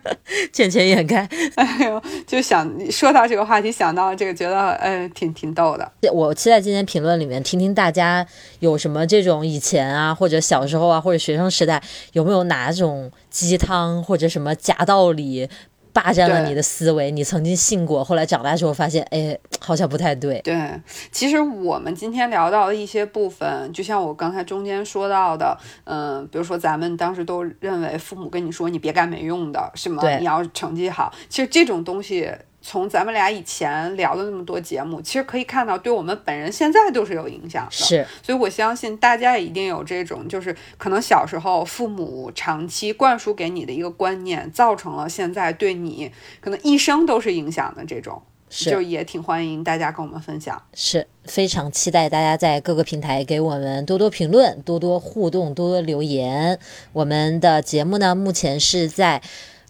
见钱眼开。哎呦，就想说到这个话题，想到这个，觉得呃挺挺逗的。我期待今天评论里面听听大家有什么这种以前啊，或者小时候啊，或者学生时代有没有哪种鸡汤或者什么假道理。霸占了你的思维，你曾经信过，后来长大之后发现，哎，好像不太对。对，其实我们今天聊到的一些部分，就像我刚才中间说到的，嗯，比如说咱们当时都认为父母跟你说你别干没用的，是吗？你要成绩好，其实这种东西。从咱们俩以前聊的那么多节目，其实可以看到，对我们本人现在都是有影响的。是，所以我相信大家也一定有这种，就是可能小时候父母长期灌输给你的一个观念，造成了现在对你可能一生都是影响的这种。是，就也挺欢迎大家跟我们分享。是非常期待大家在各个平台给我们多多评论、多多互动、多多留言。我们的节目呢，目前是在。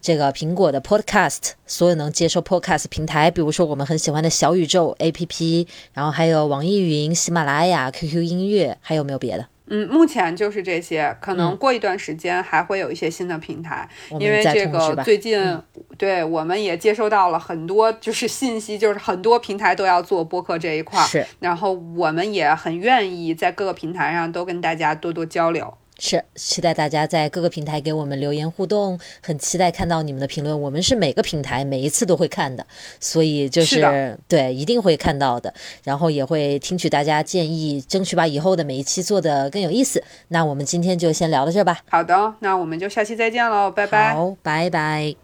这个苹果的 Podcast，所有能接收 Podcast 平台，比如说我们很喜欢的小宇宙 APP，然后还有网易云、喜马拉雅、QQ 音乐，还有没有别的？嗯，目前就是这些，可能过一段时间还会有一些新的平台，因为这个最近对我们也接收到了很多就是信息，就是很多平台都要做播客这一块儿，是，然后我们也很愿意在各个平台上都跟大家多多交流。是期待大家在各个平台给我们留言互动，很期待看到你们的评论。我们是每个平台每一次都会看的，所以就是对一定会看到的，然后也会听取大家建议，争取把以后的每一期做的更有意思。那我们今天就先聊到这吧。好的，那我们就下期再见喽，拜拜。好，拜拜。